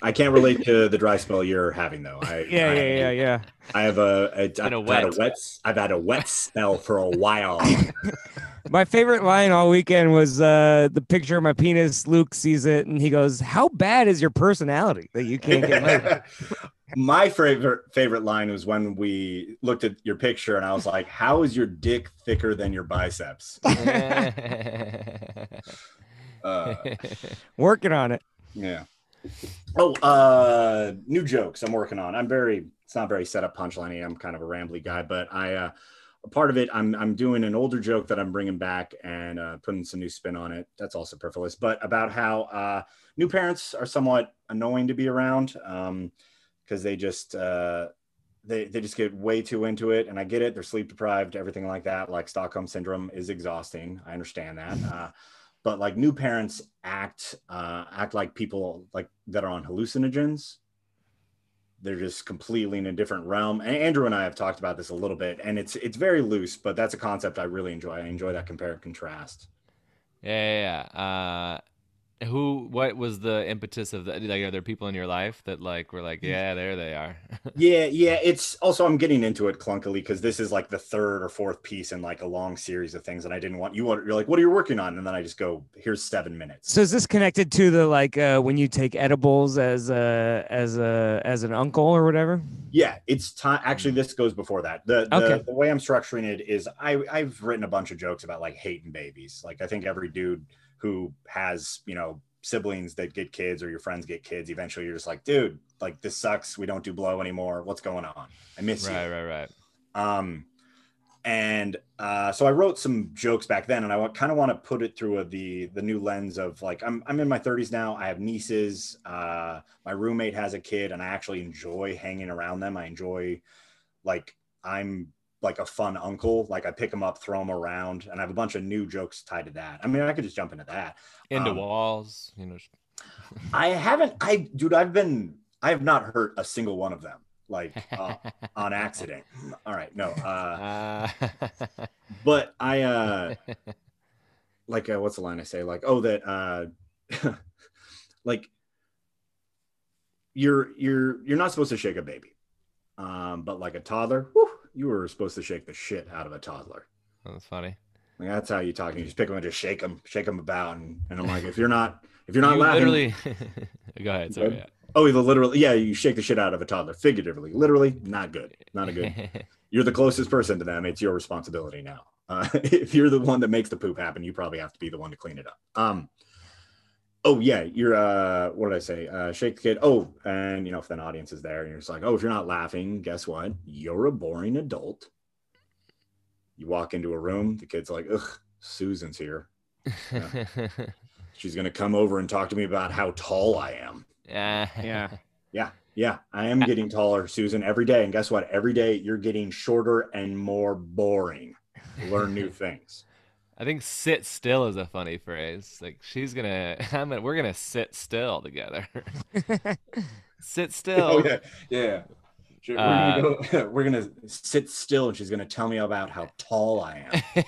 I can't relate to the dry spell you're having though. I, Yeah, I, yeah, yeah, yeah. I have a, a been a I've had a wet. wet. I've had a wet spell for a while. My favorite line all weekend was uh, the picture of my penis. Luke sees it and he goes, "How bad is your personality that you can't get laid?" My favorite favorite line was when we looked at your picture and I was like, "How is your dick thicker than your biceps?" Uh, Working on it. yeah. Oh, uh, new jokes I'm working on. I'm very. It's not very set up punchline. I'm kind of a rambly guy, but I. Uh, a part of it, I'm I'm doing an older joke that I'm bringing back and uh, putting some new spin on it. That's all superfluous, but about how uh, new parents are somewhat annoying to be around because they just uh, they they just get way too into it. And I get it; they're sleep deprived, everything like that. Like Stockholm syndrome is exhausting. I understand that. Uh, but like new parents act uh, act like people like that are on hallucinogens they're just completely in a different realm. And Andrew and I have talked about this a little bit, and it's it's very loose, but that's a concept I really enjoy. I enjoy that compare and contrast. Yeah, yeah, yeah. Uh, Who? What was the impetus of that? Like, are there people in your life that like were like, yeah, there they are. yeah, yeah. It's also I'm getting into it clunkily because this is like the third or fourth piece in like a long series of things, and I didn't want you. Want you're like, what are you working on? And then I just go, here's seven minutes. So is this connected to the like uh, when you take edibles as a as a as an uncle or whatever? Yeah, it's time. Actually, this goes before that. The the, Okay. the way I'm structuring it is I I've written a bunch of jokes about like hating babies. Like I think every dude who has you know siblings that get kids or your friends get kids, eventually you're just like, dude, like this sucks. We don't do blow anymore. What's going on? I miss you. right, right, right. Um, and uh, so I wrote some jokes back then, and I kind of want to put it through a, the the new lens of like I'm I'm in my 30s now. I have nieces. Uh, my roommate has a kid, and I actually enjoy hanging around them. I enjoy like I'm like a fun uncle. Like I pick them up, throw them around, and I have a bunch of new jokes tied to that. I mean, I could just jump into that. Into Um, walls, you know. I haven't. I dude, I've been. I have not hurt a single one of them like uh, on accident. All right, no. Uh, Uh, but I uh like uh, what's the line I say? Like, oh, that uh like you're you're you're not supposed to shake a baby. Um, but like a toddler, whew, you were supposed to shake the shit out of a toddler. that's funny. Like that's how you talk. You just pick them and just shake them, shake them about, and, and I'm like, if you're not, if you're not You laughing, literally. Go ahead. Sorry. ahead. oh, the literally, yeah, you shake the shit out of a toddler, figuratively, literally, not good, not a good. You're the closest person to them. It's your responsibility now. Uh, if you're the one that makes the poop happen, you probably have to be the one to clean it up. Um, oh yeah, you're uh, what did I say? Uh, shake the kid. Oh, and you know if an audience is there, and you're just like, oh, if you're not laughing, guess what? You're a boring adult. You walk into a room, the kid's like, ugh, Susan's here. She's gonna come over and talk to me about how tall I am. yeah. Yeah. Yeah, yeah, I am getting taller, Susan, every day. And guess what? Every day you're getting shorter and more boring. Learn new things. I think sit still is a funny phrase. Like she's gonna, I'm gonna, we're gonna sit still together. sit still. Oh yeah, yeah. We're, Uh, gonna go, we're gonna sit still, and she's gonna tell me about how tall I am.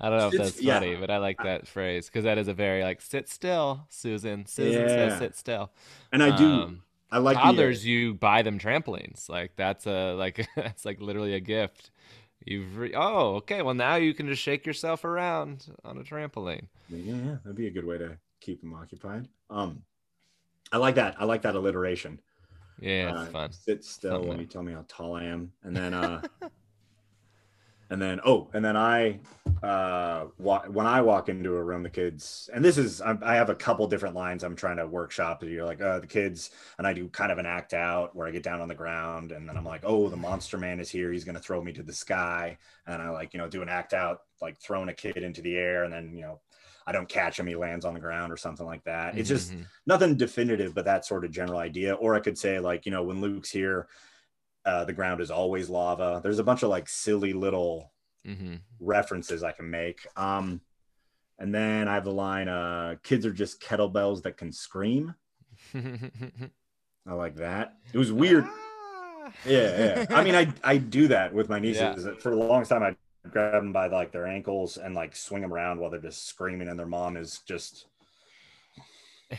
I don't know if Sit- that's yeah. funny, but I like that phrase because that is a very like sit still, Susan. Susan Yeah. says sit still. And I do. Um, I like the, uh, you buy them trampolines. Like that's a like that's like literally a gift. You've re- oh okay. Well now you can just shake yourself around on a trampoline. Yeah, yeah, that'd be a good way to keep them occupied. Um, I like that. I like that alliteration. Yeah, Uh, fun. Sit still Something when you tell me how tall I am, and then uh, and then oh, and then I uh, when I walk into a room, the kids, and this is I, I have a couple different lines I'm trying to workshop. You're like, uh, the kids, and I do kind of an act out where I get down on the ground, and then I'm like, oh, the monster man is here. He's gonna throw me to the sky, and I like you know do an act out like throwing a kid into the air, and then you know. I don't catch him, he lands on the ground or something like that. It's just Mhm. nothing definitive, but that sort of general idea. Or I could say, like, you know, when Luke's here, uh, the ground is always lava. There's a bunch of like silly little Mhm. references I can make. Um, and then I have the line, uh, kids are just kettlebells that can scream. I like that. It was weird. Ah. Yeah, yeah. I mean, I I do that with my nieces. For the longest time, I grab them by like their ankles and like swing them around while they're just screaming, and their mom is just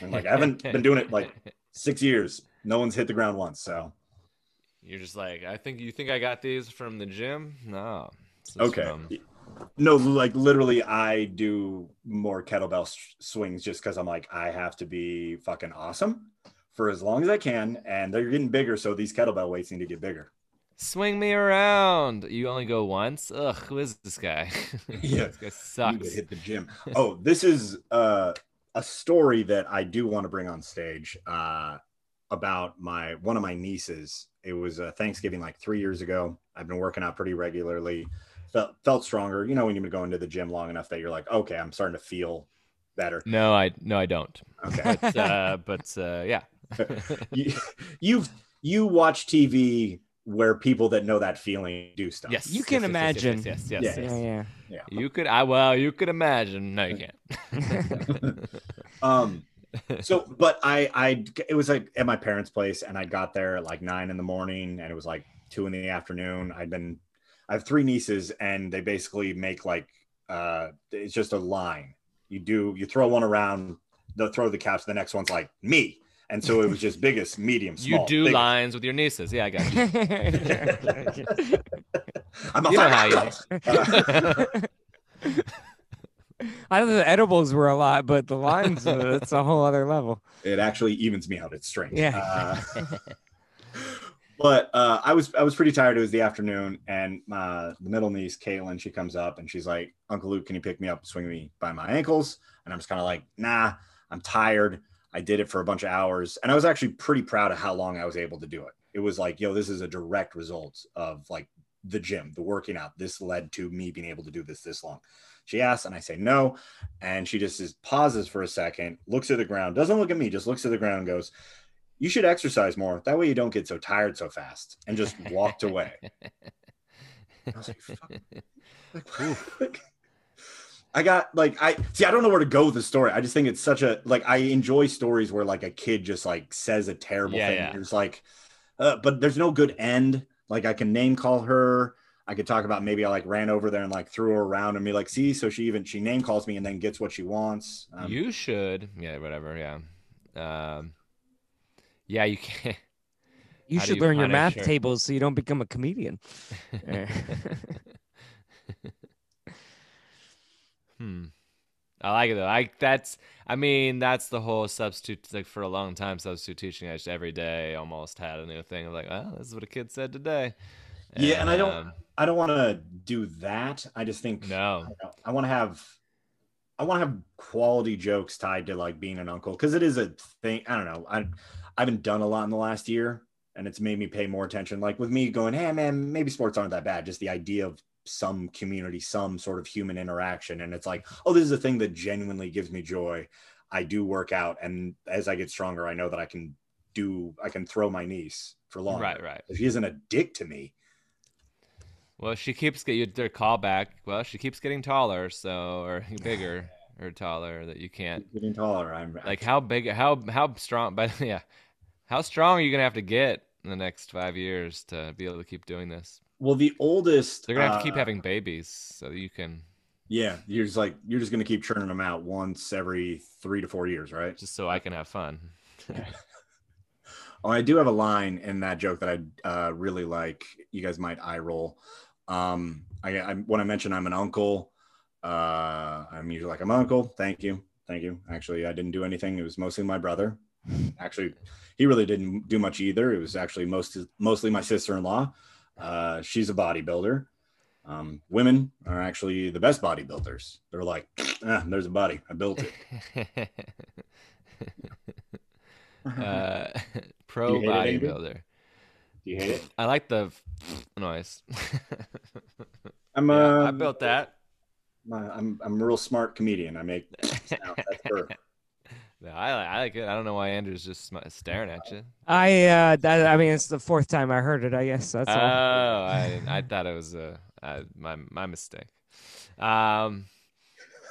And, like, I haven't been doing it, like, six years. No one's hit the ground once. So You're just like, I think you think I got these from the gym? No. Okay. from- No, like literally, I do more kettlebell s- swings just because I'm like, I have to be fucking awesome for as long as I can, and they're getting bigger, so these kettlebell weights need to get bigger. Swing me around. You only go once? Ugh, who is this guy? Yeah. this guy sucks. hit the gym. Oh, this is uh, a story that I do want to bring on stage uh, about my one of my nieces. It was uh, Thanksgiving like three years ago. I've been working out pretty regularly. Felt felt stronger. You know when you've been going to the gym long enough that you're like, okay, I'm starting to feel better. No, I no, I don't. Okay. But uh, but uh, yeah. you, you've you watch TV where people that know that feeling do stuff. yes. You yes, can yes, yes, imagine. Yes, yes, yes. Yeah. yes, Yeah, yeah. You could. I well, you could imagine. No, you can't. Um. So, but I, I, it was like at my parents' place, and I got there at like nine in the morning, and it was like two in the afternoon. I'd been, I have three nieces, and they basically make like, uh, it's just a line. you do you throw one around, they'll throw the caps. The next one's like me, and so it was just biggest, medium, small. you do biggest. lines with your nieces. Yeah, I got you. I'm a You know how you- Uh, I thought the edibles were a lot, but the lines, uh, that's a whole other level. it actually evens me out. It's strange. Yeah. Uh, but uh, I was I was pretty tired. It was the afternoon, and uh, the middle niece, Caitlin, she comes up and she's like, "Uncle Luke, can you pick me up, and swing me by my ankles?" And I'm just kind of like, "Nah, I'm tired. I did it for a bunch of hours, and I was actually pretty proud of how long I was able to do it. It was like, yo, this is a direct result of like the gym, the working out. This led to me being able to do this this long." She asks, and I say no, and she just is, pauses for a second, looks at the ground, doesn't look at me, just looks at the ground, and goes you should exercise more. That way you don't get so tired so fast. And just walked away. I was like, fuck. Like, like, I got like I see. I don't know where to go with the story. I just think it's such a like. I enjoy stories where like a kid just like says a terrible Yeah, thing. yeah. It's like, uh, but there's no good end. Like I can name call her. I could talk about maybe I like ran over there and like threw her around and be like, see, so she even she name calls me and then gets what she wants. Um, you should. Yeah, whatever. Yeah. Um, yeah, you can't. You How should you learn your math her? tables so you don't become a comedian. Hmm. I like it though. I that's. I mean, that's the whole substitute. Like for a long time, substitute teaching. I just every day almost had a new thing. of like, oh, this is what a kid said today. And, Yeah, and I don't- Um, I don't want to do that. I just think No. I want to have I want to have quality jokes tied to like being an uncle because it is a thing. I don't know. I I haven't done a lot in the last year, and it's made me pay more attention. Like with me going, hey man, maybe sports aren't that bad. Just the idea of some community, some sort of human interaction, and it's like, oh, this is a thing that genuinely gives me joy. I do work out, and as I get stronger, I know that I can do. I can throw my niece for long. Right. Right. If she isn't a dick to me, Well, she keeps getting their call back. Well, she keeps getting taller, so or bigger or taller that you can't. getting taller, I'm Like how big? How how strong? But yeah, how strong are you gonna have to get in the next five years to be able to keep doing this? well, the oldest. They're gonna have to keep uh, having babies so that you can Yeah, you're just like you're just gonna keep churning them out once every three to four years, right? just so I can have fun. Oh, I do have a line in that joke that I uh, really like. You guys might eye roll. Um, I, I when I mention I'm an uncle, uh, I'm usually like I'm an uncle. Thank you, thank you. Actually, I didn't do anything. It was mostly my brother. Actually, he really didn't do much either. It was actually most mostly my sister-in-law. Uh, she's a bodybuilder. Um, women are actually the best bodybuilders. They're like, ah, there's a body. I built it. uh, pro You it, bodybuilder. Do you hate it? I like the noise. I'm Yeah, uh, I built that. I'm I'm a real smart comedian. I make sound. That's her. No, I, like- I like it. I don't know why Andrew's just sm- staring at you. I uh that I mean it's the fourth time I heard it, I guess. That's Oh, all. I, didn't- I thought it was uh, uh, my my mistake. Um,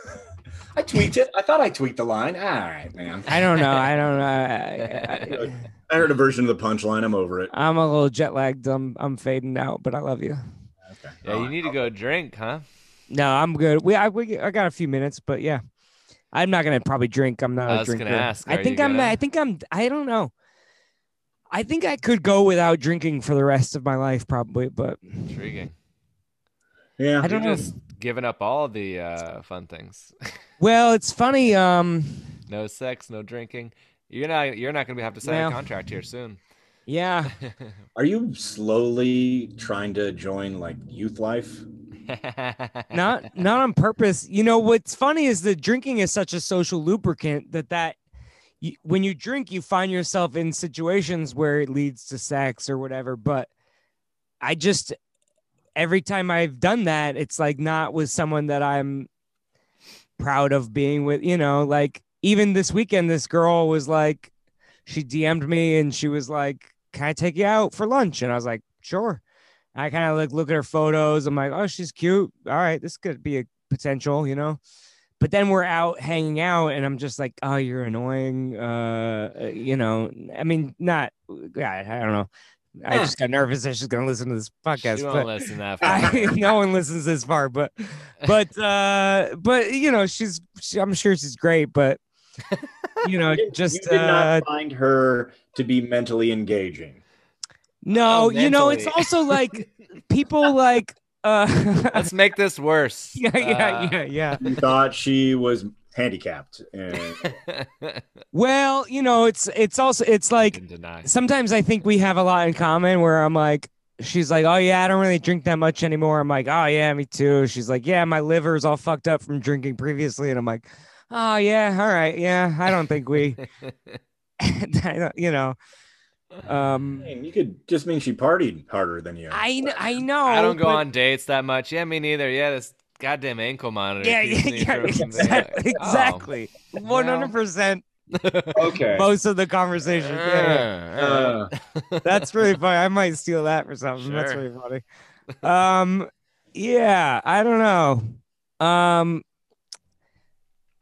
I tweaked it. I thought I tweaked the line. All right, man. I don't know. I don't know. I, I, I heard a version of the punchline. I'm over it. I'm a little jet lagged. I'm I'm fading out, but I love you. Okay. yeah, you need to go drink, huh? No, I'm good. We I we I got a few minutes, but yeah. I'm not gonna probably drink. I'm not I a was gonna drinker. ask, I think I'm gonna? I think I'm I don't know. I think I could go without drinking for the rest of my life probably, but Intriguing. Yeah. I don't You're know. just giving up all the uh, fun things. well, it's funny. Um, no sex, no drinking. You're not. You're not gonna have to sign Well. a contract here soon. yeah, Are you slowly trying to join like youth life? not not on purpose. You know what's funny is that drinking is such a social lubricant that that you, when you drink, you find yourself in situations where it leads to sex or whatever. But I just every time I've done that, it's like not with someone that I'm proud of being with. You know, like even this weekend, this girl was like, she DM'd me and she was like, "Can I take you out for lunch?" And I was like, "Sure." I kind of like look at her photos. I'm like, oh, she's cute. All right, this could be a potential, you know. But then we're out hanging out, and I'm just like, oh, you're annoying. Uh, uh, you know, I mean, not, yeah, I don't know. I just got nervous that she's gonna listen to this podcast. She won't listen that far. I, no one listens this far, but but uh but you know she's she, I'm sure she's great, but you know You just you did uh, not find her to be mentally engaging. no, Oh, you know it's also like people like uh Let's make this worse. yeah yeah Uh, yeah yeah. You thought she was handicapped. And Well, you know it's it's also it's like sometimes I think we have a lot in common where I'm like, she's like, oh yeah, I don't really drink that much anymore. I'm like, oh yeah, me too. She's like, yeah, my liver's all fucked up from drinking previously, and I'm like, oh yeah, all right, yeah, I don't think we, I don't, you know, um, I mean, you could just mean she partied harder than you. I kn- I know. I don't go but- on dates that much. Yeah, me neither. Yeah, this goddamn ankle monitor. Yeah, yeah, yeah, exactly, oh. exactly, one hundred percent. okay. Most of the conversation. Yeah, Uh, Uh, that's really funny. I might steal that for something. That's really funny. Um, yeah, I don't know. Um,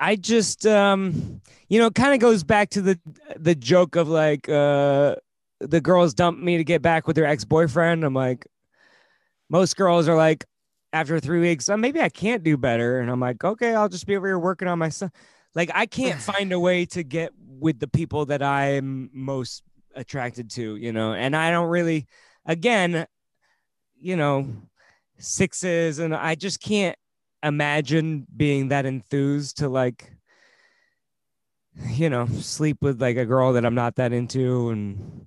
I just um, you know, kind of goes back to the the joke of like uh, the girls dumped me to get back with their ex boyfriend. I'm like, most girls are like, after three weeks, oh, maybe I can't do better, and I'm like, okay, I'll just be over here working on myself. Like, I can't find a way to get with the people that I'm most attracted to, you know, and I don't really, again, you know, sixes, and I just can't imagine being that enthused to like, you know, sleep with like a girl that I'm not that into, and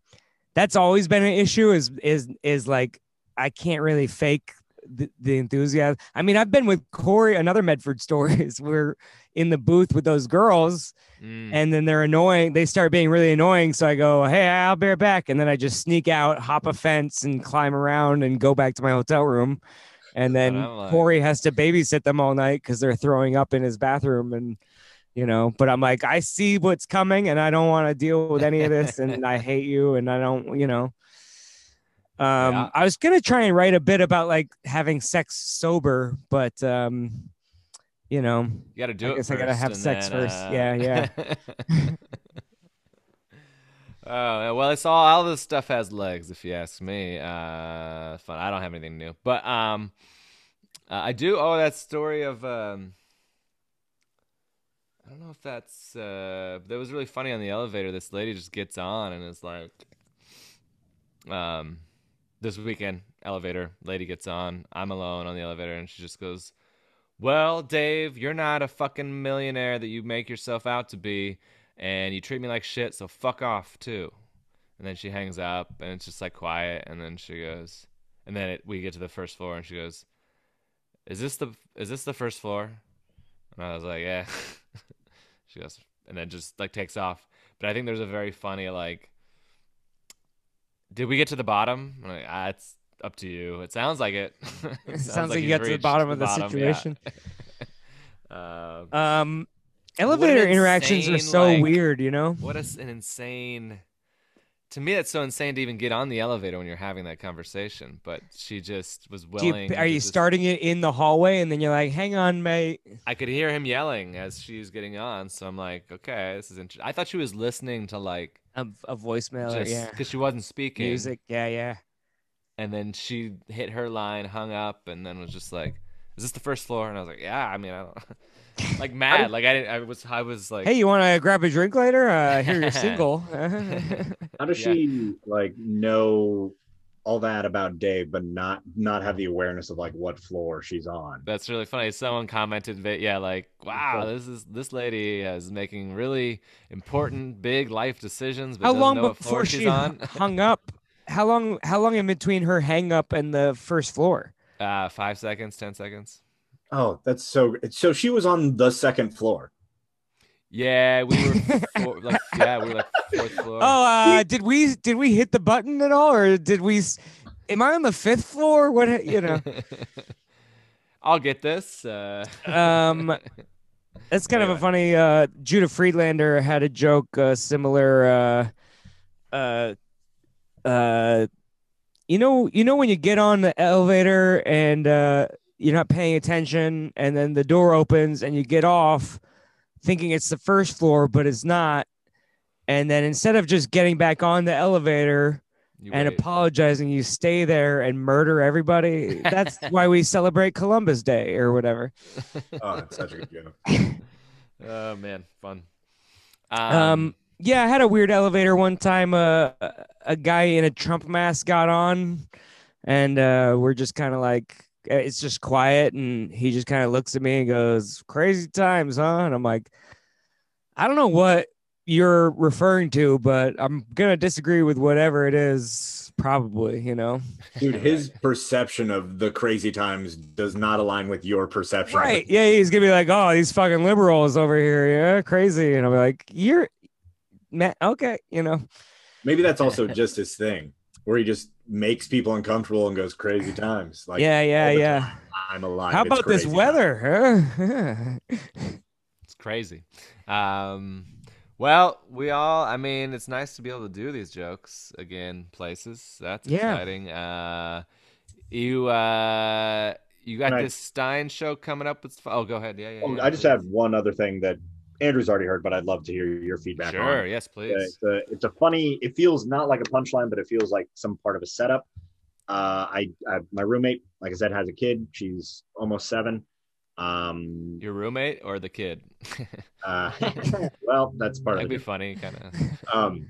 that's always been an issue. Is is is like I can't really fake the, the enthusiasm. I mean, I've been with Corey, another Medford story is we're in the booth with those girls mm. and then they're annoying. They start being really annoying. So I go, Hey, I'll be right back. And then I just sneak out, hop a fence and climb around and go back to my hotel room. And then like- Corey has to babysit them all night because they're throwing up in his bathroom. And, you know, but I'm like, I see what's coming and I don't want to deal with any of this. and I hate you. And I don't, you know, um, Yeah. I was gonna try and write a bit about like having sex sober, but um, you know, You got to do I it. guess I gotta have sex then, first. uh, Yeah, yeah. Oh well, it's all all this stuff has legs, if you ask me. Uh, fun. I don't have anything new, but um, uh, I do. Oh, that story of um, I don't know if that's uh, that was really funny on the elevator. This lady just gets on and is like, um, this weekend elevator lady gets on. I'm alone on the elevator, and she just goes, "Well, Dave, you're not a fucking millionaire that you make yourself out to be." And you treat me like shit, so fuck off too. And then she hangs up, and it's just like quiet. And then she goes, and then it, we get to the first floor, and she goes, "Is this the is this the first floor?" And I was like, "Yeah." she goes, and then just like takes off. But I think there's a very funny like, did we get to the bottom? I'm like, ah, it's up to you. It sounds like it. It sounds like you got to the bottom of the yeah. situation. Um, Um, elevator an interactions are so like- weird, you know. What is an insane. To me, that's so insane to even get on the elevator when you're having that conversation. But she just was Do you, willing. are you just- starting it in the hallway and then you're like, "Hang on, mate." I could hear him yelling as she's getting on. So I'm like, okay, this is interesting. I thought she was listening to like A, a voicemail, or, yeah, because she wasn't speaking. music, yeah, yeah. And then she hit her line, hung up, and then was just like, "Is this the first floor?" And I was like, "Yeah." I mean, I don't. like mad. Like I didn't. I was. I was like. Hey, you want to grab a drink later? Uh, here you're single. How does Yeah. she like know all that about Dave, but not not have the awareness of like what floor she's on? That's really funny. Someone commented that yeah, like, wow, this is this lady is making really important, big life decisions, but how long know what floor before she's she on. hung up? How long? How long in between her hang up and the first floor? uh, five seconds, ten seconds. Oh, that's so. So she was on the second floor. Yeah, we were four, like yeah, we were like fourth floor. Oh, uh, did we did we hit the button at all, or did we? s- Am I on the fifth floor? What you know? I'll get this. Uh, Um, That's kind of a funny. Uh, Judah Friedlander had a joke uh, similar. Uh, uh, uh, you know, you know when you get on the elevator and uh, you're not paying attention, and then the door opens and you get off, thinking it's the first floor, but it's not. And then instead of just getting back on the elevator, You and wait. apologizing. You stay there and murder everybody. That's why we celebrate Columbus Day or whatever. Oh, that's such a good joke. Oh man, fun. Um, yeah, I had a weird elevator one time. Uh, a guy in a Trump mask got on, and uh, we're just kind of like, Uh, it's just quiet, and he just kind of looks at me and goes, "Crazy times, huh?" And I'm like, I don't know what you're referring to, but I'm gonna disagree with whatever it is. Probably, you know. Dude, his perception of the crazy times does not align with your perception. Right. Yeah, he's gonna be like, oh, these fucking liberals over here, yeah, crazy. And I'm like, you're man, okay, you know. Maybe that's also just his thing, where he just makes people uncomfortable and goes crazy times. Like, yeah, yeah, yeah. time, I'm alive. How about this weather? Huh? It's crazy. Um, well, we all. I mean, it's nice to be able to do these jokes again. Places that's Yeah. exciting. Uh, you uh, you got Right. this Stein show coming up. With, oh, go ahead. Yeah, yeah. Oh, yeah, I just please. have one other thing that Andrew's already heard, but I'd love to hear your feedback Sure. on. Yes, please. It's a, it's a funny. It feels not like a punchline, but it feels like some part of a setup. Uh, I, I my roommate, like I said, has a kid. She's almost seven. Um, Your roommate or the kid? uh, well, that's part of it. That'd be funny, kind of. Um,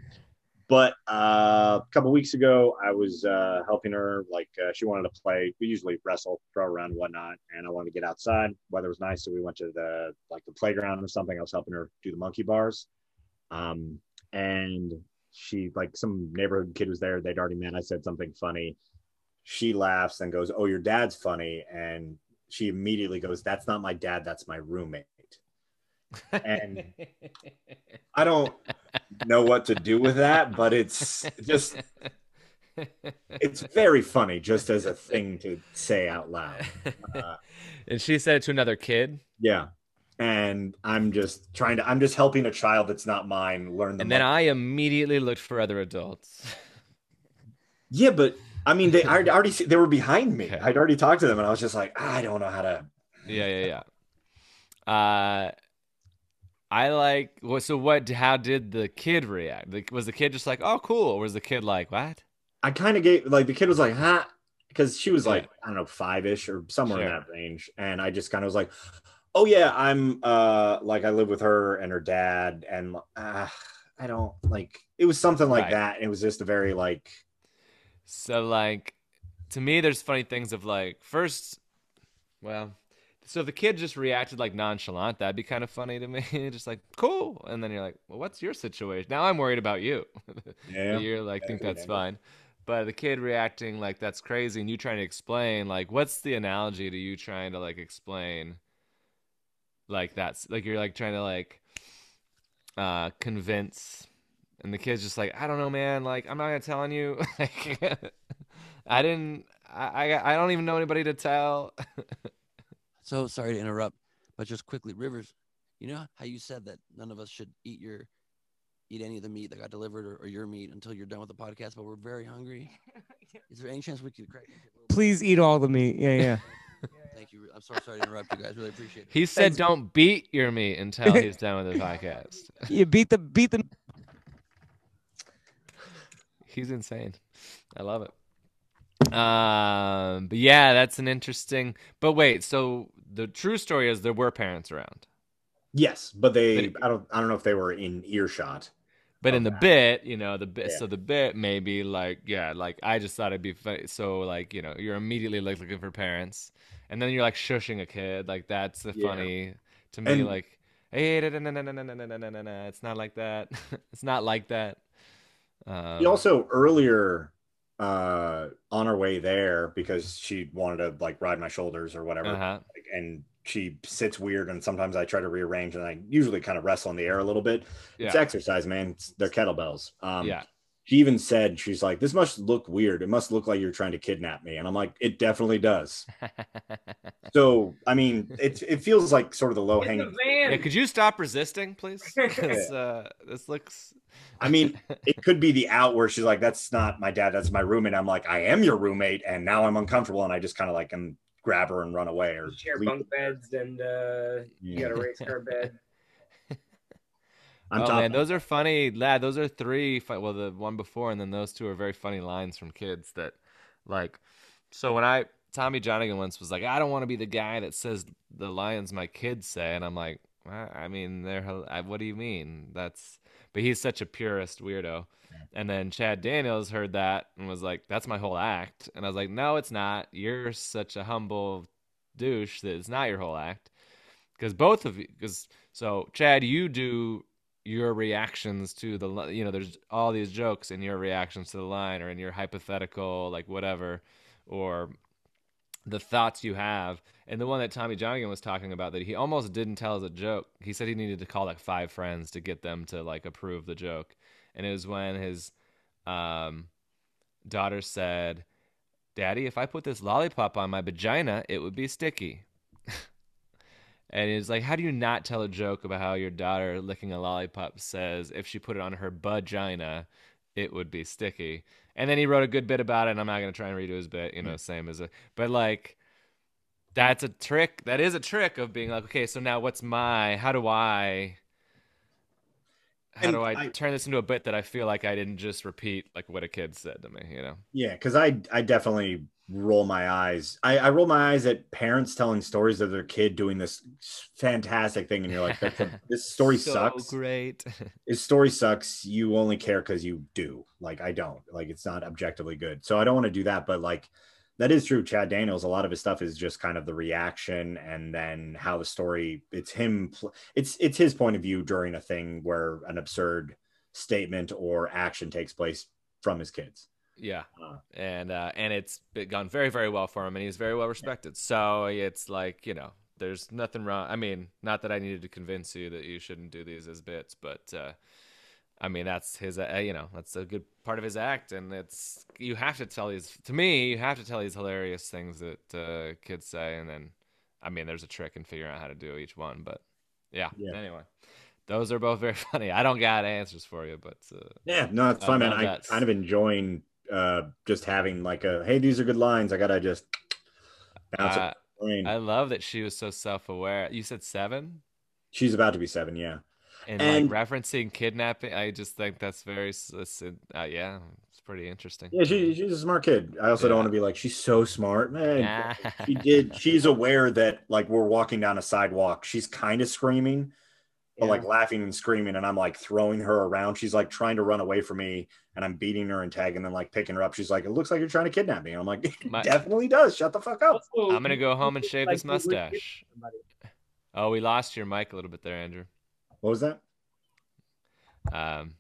but uh, a couple weeks ago, I was uh, helping her. Like uh, she wanted to play. We usually wrestle, throw around, whatnot. And I wanted to get outside. Weather was nice, so we went to the like the playground or something. I was helping her do the monkey bars. Um, and she like some neighborhood kid was there. They'd already met. I said something funny. She laughs and goes, "Oh, your dad's funny." And she immediately goes, "That's not my dad. That's my roommate." And I don't know what to do with that, but it's just it's very funny just as a thing to say out loud. Uh, and she said it to another kid, yeah. And I'm just trying to I'm just helping a child that's not mine learn the and then I immediately looked for other adults. Yeah, but I mean they I already they were behind me. Okay. I'd already talked to them and I was just like, I don't know how to Yeah, yeah, yeah. Uh, I like. Well, so what? How did the kid react? Like, was the kid just like, "Oh, cool," or was the kid like, "What?" I kind of gave like the kid was like, huh? Because she was Yeah. like, I don't know, five ish or somewhere in that range. And I just kind of was like, oh yeah, I'm uh like I live with her and her dad, and uh, I don't like it was something like Right. that. And it was just a very like So like, to me, there's funny things of like first, well, so if the kid just reacted like nonchalant, that'd be kind of funny to me. just like, cool, and then you're like, well, what's your situation? Now I'm worried about you. yeah. You're like, think that's fine. But the kid reacting like that's crazy, and you trying to explain like, what's the analogy to you trying to like explain, like that's like you're like trying to like, uh, convince, and the kid's just like, I don't know, man. Like I'm not gonna tell on you. like, I didn't. I, I I don't even know anybody to tell. So sorry to interrupt, but just quickly, Rivers, you know how you said that none of us should eat your eat any of the meat that got delivered or, or your meat until you're done with the podcast, but we're very hungry. Is there any chance we could crack? a little- Please eat all the meat. Yeah, yeah. Thank you. I'm so sorry to interrupt you guys. Really appreciate it. He said, Thanks. "Don't beat your meat until he's done with the podcast." You beat the beat the He's insane. I love it. Um, but yeah, that's an interesting. But wait, so the true story is there were parents around, Yes, but they But- I don't I don't know if they were in earshot. but in the bit, you know, the bit. Yeah. So the bit maybe like yeah, like I just thought it'd be funny. So like you know, you're immediately like looking for parents, and then you're like shushing a kid. Like that's the Yeah. funny to me. And- like hey, it's not like that. it's not like that. Um, He also earlier uh on her way there because she wanted to like ride my shoulders or whatever. Uh-huh. like, and she sits weird and sometimes i try to rearrange and i usually kind of wrestle in the air a little bit. It's exercise man. It's, they're kettlebells. Um yeah. She even said she's like this must look weird it must look like you're trying to kidnap me and i'm like it definitely does so i mean it, it feels like sort of the low hanging Yeah, could you stop resisting, please? 'Cause, uh, this looks. i mean it could be the out where she's like that's not my dad that's my roommate i'm like i am your roommate and now i'm uncomfortable and i just kind of like can grab her and run away or share bunk beds and uh, Yeah. race car bed. I'm oh man, those are funny, lad. Those are three. Well, the one before and then those two are very funny lines from kids that, like, so when I Tommy Johnagin once was like, I don't want to be the guy that says the lines my kids say, and I'm like, "Well, I mean, they're. What do you mean? That's. But he's such a purist weirdo. And then Chad Daniels heard that and was like, "That's my whole act." And I was like, "No, it's not. You're such a humble douche that it's not your whole act." Because both of you, because so Chad, you do your reactions to the you know there's all these jokes in your reactions to the line or in your hypothetical like whatever or the thoughts you have. And the one that tommy johnagin was talking about that he almost didn't tell as a joke he said he needed to call like five friends to get them to like approve the joke. And it was when his um, daughter said daddy if i put this lollipop on my vagina it would be sticky and he's like, How do you not tell a joke about how your daughter licking a lollipop says if she put it on her vagina, it would be sticky? And then he wrote a good bit about it, and I'm not gonna try and redo his bit, you know, mm. same as a but like that's a trick. That is a trick of being like, okay, so now what's my how do I how And do I, I- turn this into a bit that I feel like I didn't just repeat like what a kid said to me, you know? Yeah, because I I definitely roll my eyes. I, I roll my eyes at parents telling stories of their kid doing this fantastic thing, and you're like, this story so sucks. great. This story sucks. You only care because you do. Like I don't. Like it's not objectively good. So I don't want to do that. But like that is true. Chad Daniels. A lot of his stuff is just kind of the reaction, and then how the story. It's him. It's it's his point of view during a thing where an absurd statement or action takes place from his kids. Yeah, Uh, and uh, and it's gone very very well for him, and he's very well respected. So it's like you know, there's nothing wrong. I mean, not that I needed to convince you that you shouldn't do these as bits, but uh, I mean that's his. Uh, you know, that's a good part of his act, and it's you have to tell these. To me, you have to tell these hilarious things that uh, kids say, and then I mean, there's a trick in figuring out how to do each one. But yeah. Yeah. Anyway, those are both very funny. I don't got answers for you, but uh, Yeah, no, it's fun, man. I kind of enjoying uh just having like a hey, these are good lines. I gotta just bounce uh. Brain. I love that she was so self-aware. You said seven, She's about to be seven, yeah. and, And- like referencing kidnapping. I just think that's very, uh, yeah, it's pretty interesting. Yeah, she, she's a smart kid. I also don't want to be like she's so smart, man. She did. She's aware that like we're walking down a sidewalk. She's kind of screaming, but like laughing and screaming, and I'm like throwing her around. She's like trying to run away from me, and I'm beating her and tagging, and like picking her up. She's like, "It looks like you're trying to kidnap me." And I'm like, "It My- definitely does. Shut the fuck up." I'm gonna go home and shave Like this you would give mustache. Oh, we lost your mic a little bit there, Andrew. What was that? Um,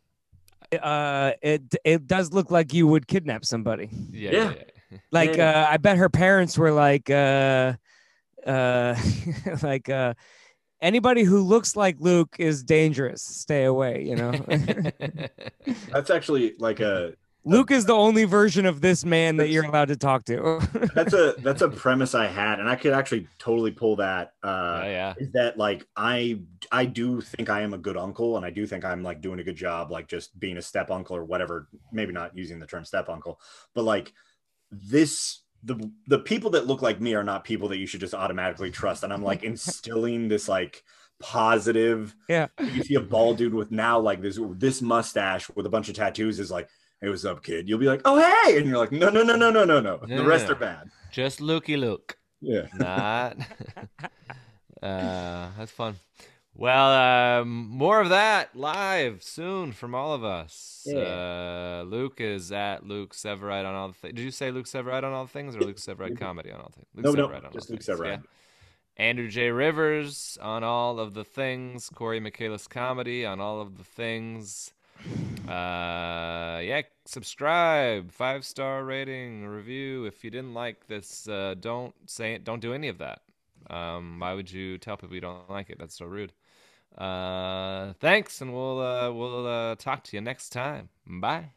Uh, it it does look like you would kidnap somebody. yeah, Yeah. yeah, yeah. Like Yeah. uh, I bet her parents were like, uh, uh, like uh, anybody who looks like Luke is dangerous. Stay away. You know, That's actually like a Luke is the only version of this man that you're allowed to talk to. that's a that's a premise I had, and I could actually totally pull that. Uh, yeah, yeah. is that like I I do think I am a good uncle and I do think I'm like doing a good job like just being a step uncle or whatever maybe not using the term step uncle but like this the the people that look like me are not people that you should just automatically trust and I'm like instilling this like positive yeah. you see a bald dude with now like this this mustache with a bunch of tattoos is like hey what's up kid you'll be like oh hey and you're like no no no no no no no the rest are bad Just looky look. yeah Not. uh, that's fun. Well, um, more of that live soon from all of us. Uh, Luke is at Luke Severeid on all the things. Did you say Luke Severeid on all the things or Luke Severeid comedy on all things? Luke no no Severeid on just all Luke things, Severeid. Andrew J. Rivers on all of the things. Corey Michaelis comedy on all of the things. Uh, yeah, subscribe, five star rating, review. If you didn't like this, uh, don't say it. Don't do any of that. Um, why would you tell people you don't like it? That's so rude. Uh, thanks, and we'll uh, we'll uh, talk to you next time. Bye.